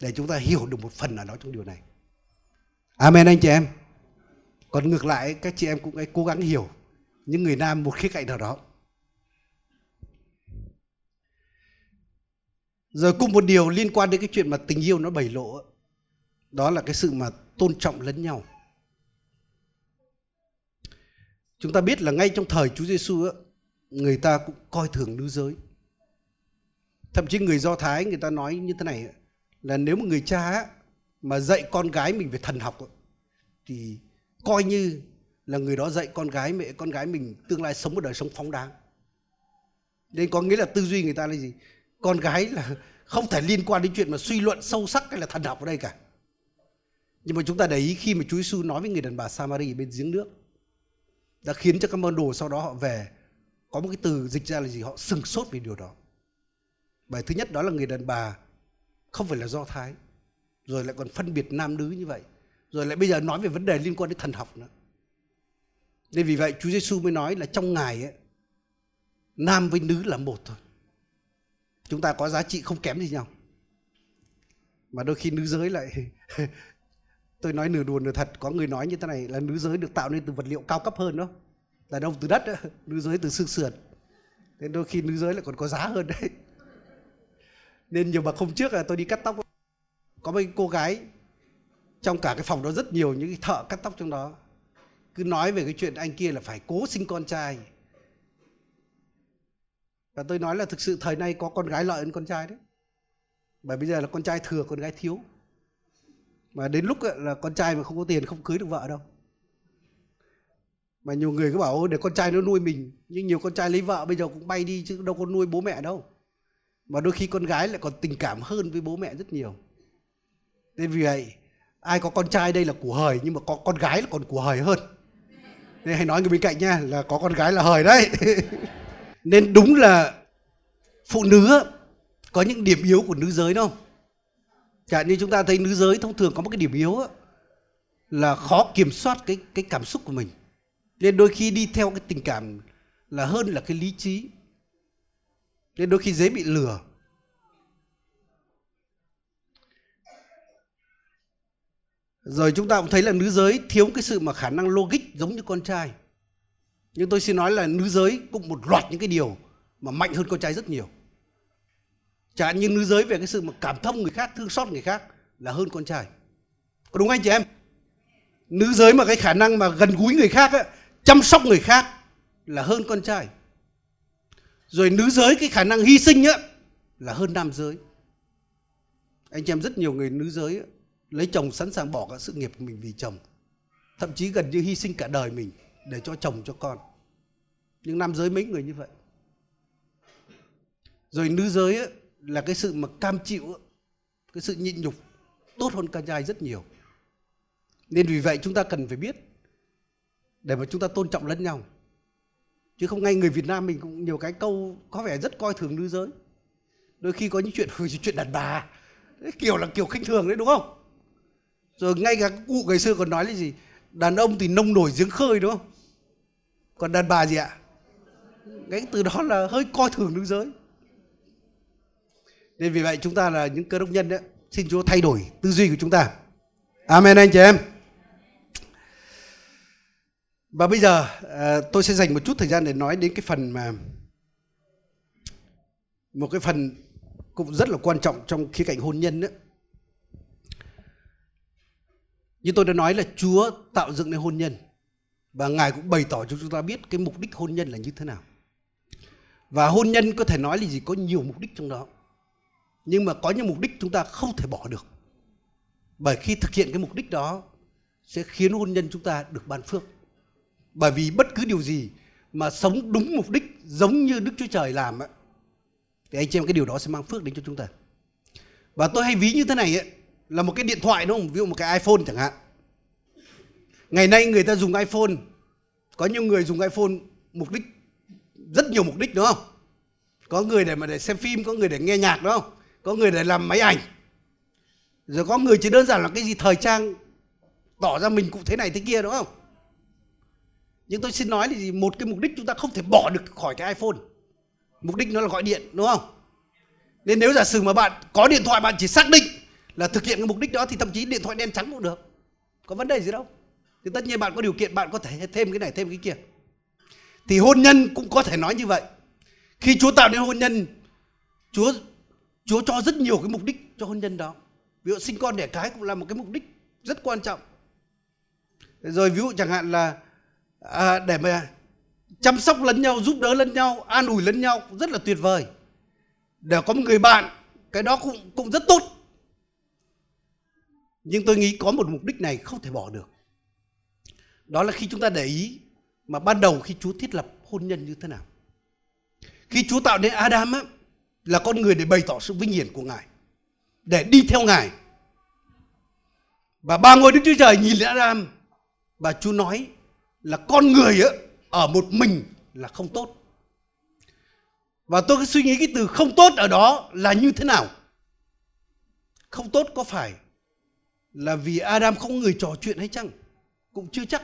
để chúng ta hiểu được một phần nào đó trong điều này. Amen anh chị em. Còn ngược lại, các chị em cũng hãy cố gắng hiểu những người nam một khía cạnh nào đó. Rồi cùng một điều liên quan đến cái chuyện mà tình yêu nó bày lộ đó là cái sự mà tôn trọng lẫn nhau. Chúng ta biết là ngay trong thời Chúa Giêsu người ta cũng coi thường nữ giới thậm chí người Do Thái người ta nói như thế này, là nếu một người cha mà dạy con gái mình về thần học thì coi như là người đó dạy con gái mẹ, con gái mình tương lai sống một đời sống phóng đáng. Nên có nghĩa là tư duy người ta là gì? Con gái là không thể liên quan đến chuyện mà suy luận sâu sắc hay là thần học ở đây cả. Nhưng mà chúng ta để ý khi mà Chúa Giêsu nói với người đàn bà Samari bên giếng nước, đã khiến cho các môn đồ sau đó họ về. Có một cái từ dịch ra là gì? Họ sừng sốt vì điều đó bài thứ nhất đó là người đàn bà. Không phải là do thái. Rồi lại còn phân biệt nam nữ như vậy. Rồi lại bây giờ nói về vấn đề liên quan đến thần học nữa. Nên vì vậy Chúa Giêsu mới nói là trong ngài ấy, nam với nữ là một thôi. Chúng ta có giá trị không kém gì nhau. Mà đôi khi nữ giới lại (laughs) tôi nói nửa đùa nửa thật có người nói như thế này là nữ giới được tạo nên từ vật liệu cao cấp hơn đó. Là đâu từ đất đó. (laughs) nữ giới từ xương sườn. Nên đôi khi nữ giới lại còn có giá hơn đấy nên nhiều bậc hôm trước là tôi đi cắt tóc. Có mấy cô gái, trong cả cái phòng đó rất nhiều những cái thợ cắt tóc trong đó. Cứ nói về cái chuyện anh kia là phải cố sinh con trai. Và tôi nói là thực sự thời nay có con gái lợi hơn con trai đấy. Bởi bây giờ là con trai thừa, con gái thiếu. Mà đến lúc là con trai mà không có tiền không cưới được vợ đâu. Mà nhiều người cứ bảo để con trai nó nuôi mình. Nhưng nhiều con trai lấy vợ bây giờ cũng bay đi chứ đâu có nuôi bố mẹ đâu mà đôi khi con gái lại còn tình cảm hơn với bố mẹ rất nhiều. Nên vì vậy, ai có con trai đây là của hời, nhưng mà có con gái là còn của hời hơn. Nên hãy nói người bên cạnh nha là có con gái là hời đấy. (laughs) Nên đúng là phụ nữ có những điểm yếu của nữ giới đâu chẳng như chúng ta thấy nữ giới thông thường có một cái điểm yếu là khó kiểm soát cái cái cảm xúc của mình. Nên đôi khi đi theo cái tình cảm là hơn là cái lý trí nên đôi khi dễ bị lừa. Rồi chúng ta cũng thấy là nữ giới thiếu cái sự mà khả năng logic giống như con trai. Nhưng tôi xin nói là nữ giới cũng một loạt những cái điều mà mạnh hơn con trai rất nhiều. Chẳng hạn như nữ giới về cái sự mà cảm thông người khác thương xót người khác là hơn con trai. Có đúng anh chị em? Nữ giới mà cái khả năng mà gần gũi người khác á, chăm sóc người khác là hơn con trai rồi nữ giới cái khả năng hy sinh á là hơn nam giới. Anh em rất nhiều người nữ giới á, lấy chồng sẵn sàng bỏ cả sự nghiệp của mình vì chồng. Thậm chí gần như hy sinh cả đời mình để cho chồng cho con. Nhưng nam giới mấy người như vậy? Rồi nữ giới á, là cái sự mà cam chịu á, cái sự nhịn nhục tốt hơn con trai rất nhiều. Nên vì vậy chúng ta cần phải biết để mà chúng ta tôn trọng lẫn nhau chứ không ngay người Việt Nam mình cũng nhiều cái câu có vẻ rất coi thường nữ giới. Đôi khi có những chuyện (laughs) chuyện đàn bà. Đấy, kiểu là kiểu khinh thường đấy đúng không? Rồi ngay cả cụ ngày xưa còn nói là gì đàn ông thì nông nổi giếng khơi đúng không? Còn đàn bà gì ạ? Cái từ đó là hơi coi thường nữ giới. Nên vì vậy chúng ta là những cơ đốc nhân đấy. Xin Chúa thay đổi tư duy của chúng ta. Amen anh chị em và bây giờ ờ, tôi sẽ dành một chút thời gian để nói đến cái phần mà một cái phần cũng rất là quan trọng trong khía cạnh hôn nhân đấy. Như tôi đã nói là Chúa tạo dựng nên hôn nhân và Ngài cũng bày tỏ cho chúng ta biết cái mục đích hôn nhân là như thế nào. Và hôn nhân có thể nói là gì, có nhiều mục đích trong đó. Nhưng mà có những mục đích chúng ta không thể bỏ được. Bởi khi thực hiện cái mục đích đó sẽ khiến hôn nhân chúng ta được ban phước. Bởi vì bất cứ điều gì mà sống đúng mục đích giống như Đức Chúa Trời làm ấy, thì anh chị em cái điều đó sẽ mang phước đến cho chúng ta. Và tôi hay ví như thế này ấy, là một cái điện thoại đúng không? Ví dụ một cái iPhone chẳng hạn. Ngày nay người ta dùng iPhone, có nhiều người dùng iPhone mục đích rất nhiều mục đích đúng không? Có người để mà để xem phim, có người để nghe nhạc đúng không? Có người để làm máy ảnh. Rồi có người chỉ đơn giản là cái gì thời trang tỏ ra mình cũng thế này thế kia đúng không? Nhưng tôi xin nói là gì một cái mục đích chúng ta không thể bỏ được khỏi cái iphone. Mục đích nó là gọi điện, đúng không? Nên nếu giả sử mà bạn có điện thoại, bạn chỉ xác định là thực hiện cái mục đích đó thì thậm chí điện thoại đen trắng cũng được. Có vấn đề gì đâu. Thì tất nhiên bạn có điều kiện, bạn có thể thêm cái này, thêm cái kia. Thì hôn nhân cũng có thể nói như vậy. Khi Chúa tạo nên hôn nhân, Chúa Chúa cho rất nhiều cái mục đích cho hôn nhân đó. Ví dụ sinh con đẻ cái cũng là một cái mục đích rất quan trọng. Rồi ví dụ chẳng hạn là à, để mà chăm sóc lẫn nhau giúp đỡ lẫn nhau an ủi lẫn nhau rất là tuyệt vời. Để có một người bạn cái đó cũng cũng rất tốt. Nhưng tôi nghĩ có một mục đích này không thể bỏ được. Đó là khi chúng ta để ý mà ban đầu khi Chúa thiết lập hôn nhân như thế nào. Khi Chúa tạo nên Adam á, là con người để bày tỏ sự vinh hiển của Ngài để đi theo Ngài. Và ba ngôi Đức Chúa Trời nhìn lên Adam và Chúa nói là con người á, ở một mình là không tốt. Và tôi cứ suy nghĩ cái từ không tốt ở đó là như thế nào? Không tốt có phải là vì Adam không người trò chuyện hay chăng? Cũng chưa chắc.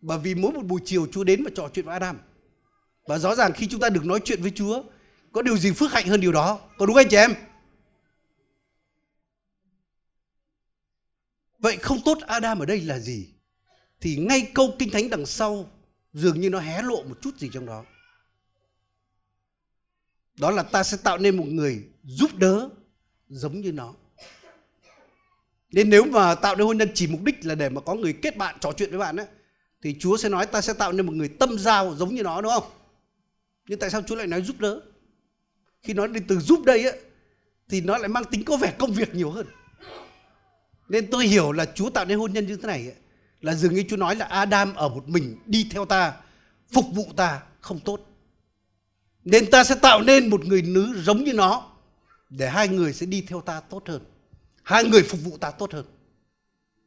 Bởi vì mỗi một buổi chiều Chúa đến và trò chuyện với Adam. Và rõ ràng khi chúng ta được nói chuyện với Chúa có điều gì phước hạnh hơn điều đó? Có đúng anh chị em? Vậy không tốt Adam ở đây là gì? Thì ngay câu kinh thánh đằng sau dường như nó hé lộ một chút gì trong đó đó là ta sẽ tạo nên một người giúp đỡ giống như nó nên nếu mà tạo nên hôn nhân chỉ mục đích là để mà có người kết bạn trò chuyện với bạn ấy, thì Chúa sẽ nói ta sẽ tạo nên một người tâm giao giống như nó đúng không? Nhưng tại sao Chúa lại nói giúp đỡ? Khi nói đến từ giúp đây ấy, thì nó lại mang tính có vẻ công việc nhiều hơn. Nên tôi hiểu là Chúa tạo nên hôn nhân như thế này ấy, là dường như Chúa nói là Adam ở một mình đi theo ta, phục vụ ta không tốt. Nên ta sẽ tạo nên một người nữ giống như nó để hai người sẽ đi theo ta tốt hơn. Hai người phục vụ ta tốt hơn.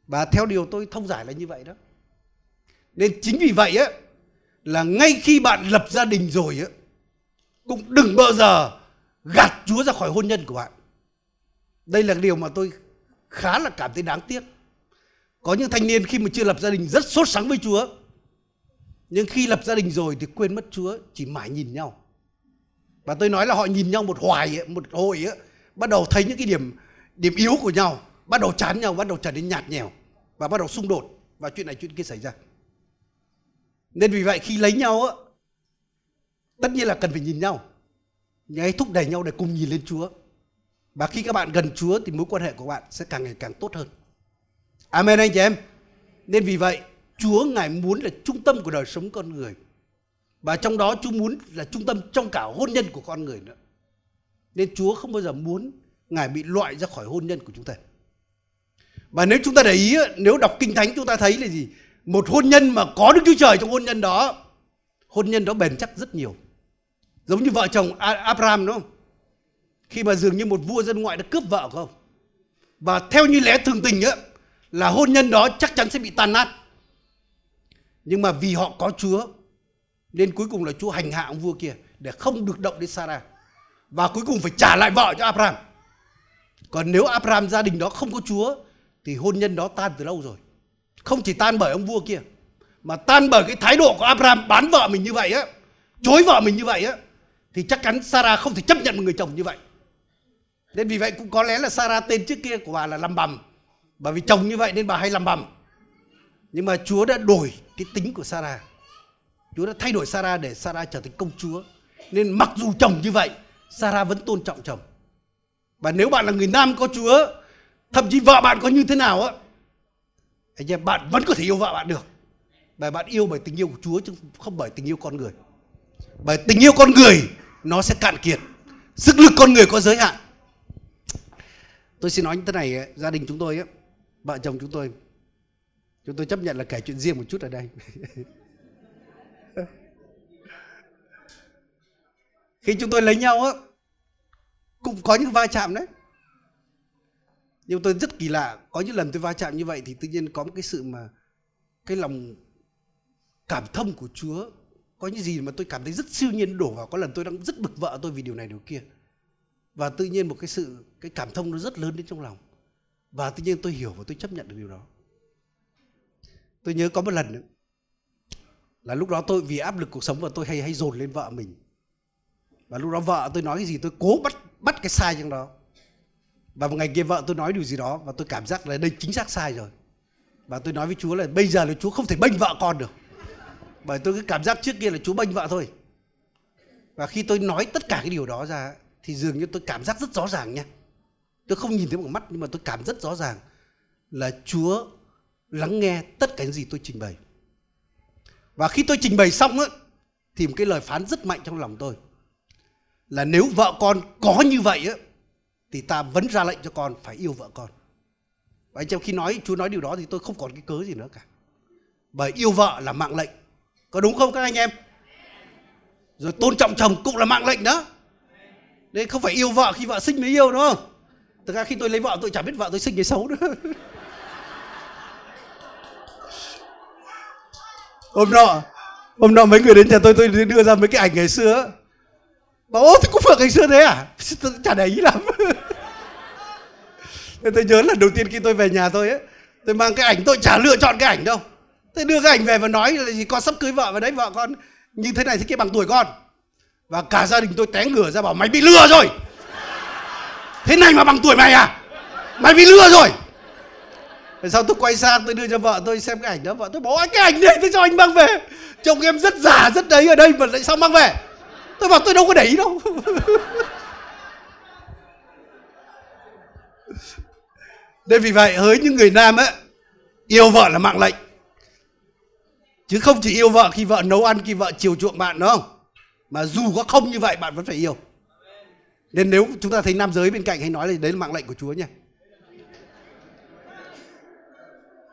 Và theo điều tôi thông giải là như vậy đó. Nên chính vì vậy á là ngay khi bạn lập gia đình rồi á cũng đừng bao giờ gạt Chúa ra khỏi hôn nhân của bạn. Đây là điều mà tôi khá là cảm thấy đáng tiếc. Có những thanh niên khi mà chưa lập gia đình rất sốt sắng với Chúa. Nhưng khi lập gia đình rồi thì quên mất Chúa, chỉ mãi nhìn nhau. Và tôi nói là họ nhìn nhau một hoài, ấy, một hồi ấy, bắt đầu thấy những cái điểm điểm yếu của nhau, bắt đầu chán nhau, bắt đầu trở nên nhạt nhẽo và bắt đầu xung đột và chuyện này chuyện kia xảy ra. Nên vì vậy khi lấy nhau á, tất nhiên là cần phải nhìn nhau, nhảy thúc đẩy nhau để cùng nhìn lên Chúa. Và khi các bạn gần Chúa thì mối quan hệ của bạn sẽ càng ngày càng tốt hơn. Amen anh chị em. Nên vì vậy, Chúa Ngài muốn là trung tâm của đời sống con người. Và trong đó Chúa muốn là trung tâm trong cả hôn nhân của con người nữa. Nên Chúa không bao giờ muốn Ngài bị loại ra khỏi hôn nhân của chúng ta. Và nếu chúng ta để ý, nếu đọc Kinh Thánh chúng ta thấy là gì? Một hôn nhân mà có Đức Chúa Trời trong hôn nhân đó, hôn nhân đó bền chắc rất nhiều. Giống như vợ chồng Abraham đúng không? Khi mà dường như một vua dân ngoại đã cướp vợ không? Và theo như lẽ thường tình ấy, là hôn nhân đó chắc chắn sẽ bị tan nát. Nhưng mà vì họ có Chúa, nên cuối cùng là Chúa hành hạ ông vua kia để không được động đến Sarah. Và cuối cùng phải trả lại vợ cho Abraham. Còn nếu Abraham gia đình đó không có Chúa thì hôn nhân đó tan từ lâu rồi. Không chỉ tan bởi ông vua kia mà tan bởi cái thái độ của Abraham bán vợ mình như vậy á, chối vợ mình như vậy á thì chắc chắn Sarah không thể chấp nhận một người chồng như vậy. Nên vì vậy cũng có lẽ là Sarah tên trước kia của bà là làm bầm. Bởi vì chồng như vậy nên bà hay làm bầm. Nhưng mà Chúa đã đổi cái tính của Sarah. Chúa đã thay đổi Sarah để Sarah trở thành công chúa. Nên mặc dù chồng như vậy, Sarah vẫn tôn trọng chồng. Và nếu bạn là người nam có Chúa, thậm chí vợ bạn có như thế nào á, anh em bạn vẫn có thể yêu vợ bạn được. Bởi bạn yêu bởi tình yêu của Chúa chứ không bởi tình yêu con người. Bởi tình yêu con người nó sẽ cạn kiệt. Sức lực con người có giới hạn. Tôi xin nói như thế này, gia đình chúng tôi á, vợ chồng chúng tôi, chúng tôi chấp nhận là kể chuyện riêng một chút ở đây. (laughs) Khi chúng tôi lấy nhau á, cũng có những va chạm đấy. Nhưng tôi rất kỳ lạ có những lần tôi va chạm như vậy thì tự nhiên có một cái sự mà cái lòng cảm thông của Chúa có những gì mà tôi cảm thấy rất siêu nhiên đổ vào. Có lần tôi đang rất bực vợ tôi vì điều này điều kia. Và tự nhiên một cái sự cái cảm thông nó rất lớn đến trong lòng và tự nhiên tôi hiểu và tôi chấp nhận được điều đó. Tôi nhớ có một lần nữa, là lúc đó tôi vì áp lực cuộc sống và tôi hay hay dồn lên vợ mình. Và lúc đó vợ tôi nói cái gì tôi cố bắt bắt cái sai trong đó. Và một ngày kia vợ tôi nói điều gì đó và tôi cảm giác là đây chính xác sai rồi. Và tôi nói với chúa là bây giờ là chúa không thể bênh vợ con được. Bởi tôi cứ cảm giác trước kia là chúa bênh vợ thôi. Và khi tôi nói tất cả cái điều đó ra thì dường như tôi cảm giác rất rõ ràng nha tôi không nhìn thấy bằng mắt, nhưng mà tôi cảm rất rõ ràng là chúa lắng nghe tất cả những gì tôi trình bày. Và khi tôi trình bày xong á, thì một cái lời phán rất mạnh trong lòng tôi là nếu vợ con có như vậy á, thì ta vẫn ra lệnh cho con phải yêu vợ con. Và anh em, khi nói, Chúa nói điều đó thì tôi không còn cái cớ gì nữa cả. Bởi yêu vợ là mạng lệnh. Có đúng không các anh em? Rồi tôn trọng chồng cũng là mạng lệnh đó. Nên không phải yêu vợ khi vợ sinh mới yêu, đúng không? Thực ra khi tôi lấy vợ, tôi chẳng biết vợ tôi sinh cái xấu nữa. Hôm nọ hôm nọ mấy người đến nhà tôi tôi đưa ra mấy cái ảnh ngày xưa. Bảo ô thế cũng phượng ngày xưa thế à? Tôi chả để ý lắm. Nên tôi nhớ lần đầu tiên khi tôi về nhà tôi ấy, tôi mang cái ảnh, tôi chả lựa chọn cái ảnh đâu. Tôi đưa cái ảnh về và nói là gì, con sắp cưới vợ và đấy, vợ con như thế này thế kia bằng tuổi con. Và cả gia đình tôi té ngửa ra bảo, mày bị lừa rồi thế này mà bằng tuổi mày à? Mày bị lừa rồi. Rồi sau tôi quay sang tôi đưa cho vợ tôi xem cái ảnh đó? Vợ tôi bảo cái ảnh này tôi cho anh mang về. Chồng em rất già, rất đấy ở đây mà lại sao mang về? Tôi bảo tôi đâu có để ý đâu. (laughs) Nên vì vậy, hỡi những người nam ấy, yêu vợ là mạng lệnh. Chứ không chỉ yêu vợ khi vợ nấu ăn, khi vợ chiều chuộng bạn đúng không? Mà dù có không như vậy, bạn vẫn phải yêu nên nếu chúng ta thấy nam giới bên cạnh, hãy nói là đấy là mạng lệnh của Chúa nha.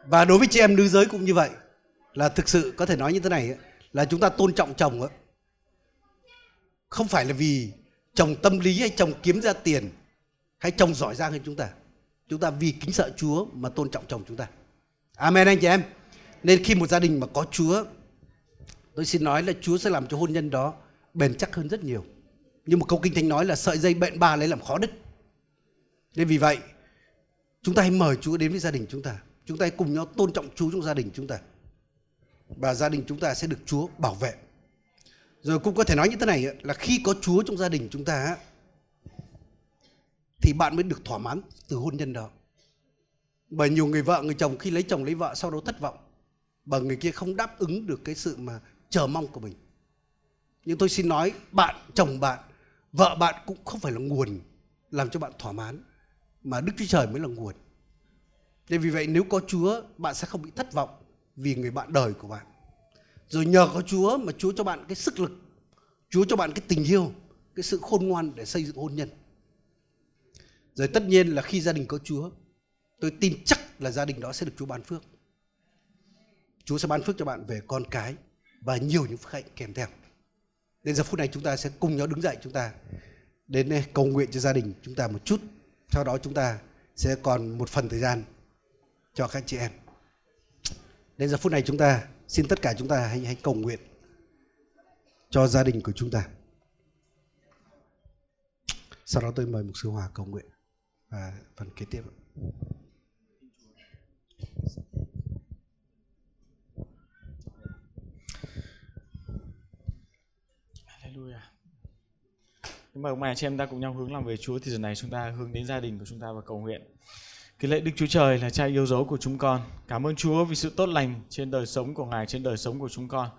Và đối với chị em nữ giới cũng như vậy, là thực sự có thể nói như thế này, là chúng ta tôn trọng chồng ấy không phải là vì chồng tâm lý hay chồng kiếm ra tiền hay chồng giỏi giang hơn chúng ta. Chúng ta vì kính sợ Chúa mà tôn trọng chồng chúng ta. Amen anh chị em. Nên khi một gia đình mà có Chúa, tôi xin nói là Chúa sẽ làm cho hôn nhân đó bền chắc hơn rất nhiều như một câu kinh thánh nói là sợi dây bệnh ba lấy làm khó đứt nên vì vậy chúng ta hãy mời Chúa đến với gia đình chúng ta chúng ta hãy cùng nhau tôn trọng Chúa trong gia đình chúng ta và gia đình chúng ta sẽ được Chúa bảo vệ rồi cũng có thể nói như thế này là khi có Chúa trong gia đình chúng ta thì bạn mới được thỏa mãn từ hôn nhân đó. Bởi nhiều người vợ, người chồng khi lấy chồng lấy vợ sau đó thất vọng. Bởi người kia không đáp ứng được cái sự mà chờ mong của mình. Nhưng tôi xin nói bạn, chồng bạn, vợ bạn cũng không phải là nguồn làm cho bạn thỏa mãn. Mà Đức Chúa Trời mới là nguồn. Nên vì vậy nếu có Chúa bạn sẽ không bị thất vọng vì người bạn đời của bạn. Rồi nhờ có Chúa mà Chúa cho bạn cái sức lực, Chúa cho bạn cái tình yêu, cái sự khôn ngoan để xây dựng hôn nhân. Rồi tất nhiên là khi gia đình có Chúa, tôi tin chắc là gia đình đó sẽ được Chúa ban phước. Chúa sẽ ban phước cho bạn về con cái và nhiều những phước hạnh kèm theo. Đến giờ phút này chúng ta sẽ cùng nhau đứng dậy chúng ta đến đây cầu nguyện cho gia đình chúng ta một chút. Sau đó chúng ta sẽ còn một phần thời gian cho các chị em. Đến giờ phút này chúng ta xin tất cả chúng ta hãy hãy cầu nguyện cho gia đình của chúng ta. Sau đó tôi mời mục sư Hòa cầu nguyện và phần kế tiếp. Hallelujah. Kính mời ông bà chị em ta cùng nhau hướng lòng về Chúa thì giờ này chúng ta hướng đến gia đình của chúng ta và cầu nguyện. Kính lễ Đức Chúa Trời là cha yêu dấu của chúng con. Cảm ơn Chúa vì sự tốt lành trên đời sống của Ngài, trên đời sống của chúng con.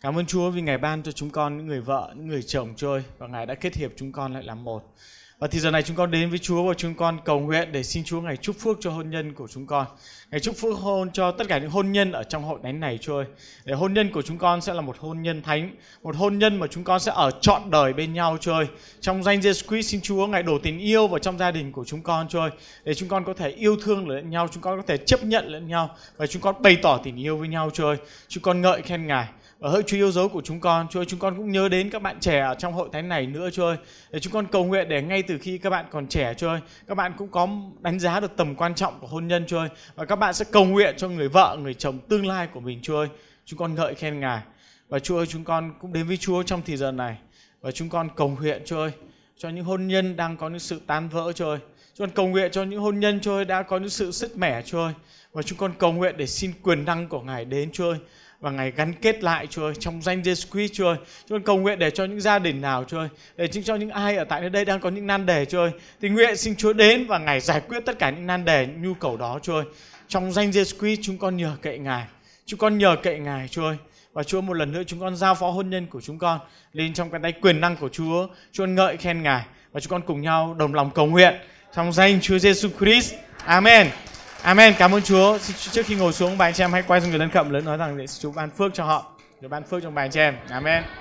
Cảm ơn Chúa vì Ngài ban cho chúng con những người vợ, những người chồng chơi và Ngài đã kết hiệp chúng con lại làm một. Và thì giờ này chúng con đến với Chúa và chúng con cầu nguyện để xin Chúa ngày chúc phước cho hôn nhân của chúng con. ngày chúc phước hôn cho tất cả những hôn nhân ở trong hội thánh này Chúa ơi. Để hôn nhân của chúng con sẽ là một hôn nhân thánh, một hôn nhân mà chúng con sẽ ở trọn đời bên nhau Chúa ơi. Trong danh Jesus Christ xin Chúa ngày đổ tình yêu vào trong gia đình của chúng con Chúa ơi. Để chúng con có thể yêu thương lẫn nhau, chúng con có thể chấp nhận lẫn nhau và chúng con bày tỏ tình yêu với nhau Chúa ơi. Chúng con ngợi khen Ngài và hỡi Chúa yêu dấu của chúng con, Chúa ơi, chúng con cũng nhớ đến các bạn trẻ ở trong hội thánh này nữa Chúa ơi. Để chúng con cầu nguyện để ngay từ khi các bạn còn trẻ Chúa ơi, các bạn cũng có đánh giá được tầm quan trọng của hôn nhân Chúa ơi. Và các bạn sẽ cầu nguyện cho người vợ, người chồng tương lai của mình Chúa ơi. Chúng con ngợi khen Ngài. Và Chúa ơi, chúng con cũng đến với Chúa trong thời giờ này. Và chúng con cầu nguyện Chúa ơi, cho những hôn nhân đang có những sự tan vỡ Chúa ơi. Chúng con cầu nguyện cho những hôn nhân Chúa ơi đã có những sự sức mẻ Chúa ơi. Và chúng con cầu nguyện để xin quyền năng của Ngài đến Chúa ơi và ngày gắn kết lại Chúa ơi trong danh Jesus Christ Chúa ơi. Chúa cầu nguyện để cho những gia đình nào Chúa ơi, để cho những ai ở tại nơi đây đang có những nan đề Chúa ơi, thì nguyện xin Chúa đến và ngày giải quyết tất cả những nan đề, những nhu cầu đó Chúa ơi. Trong danh Jesus Christ chúng con nhờ cậy Ngài. Chúng con nhờ cậy Ngài Chúa ơi. Và Chúa một lần nữa chúng con giao phó hôn nhân của chúng con lên trong cái tay quyền năng của Chúa. Chúa ngợi khen Ngài và chúng con cùng nhau đồng lòng cầu nguyện trong danh Chúa Giêsu Christ. Amen. Amen. Cảm ơn Chúa. Trước khi ngồi xuống, bà anh chị em hãy quay sang người lân cận lớn nói rằng để Chúa ban phước cho họ. Chúa ban phước cho bà anh chị em. Amen.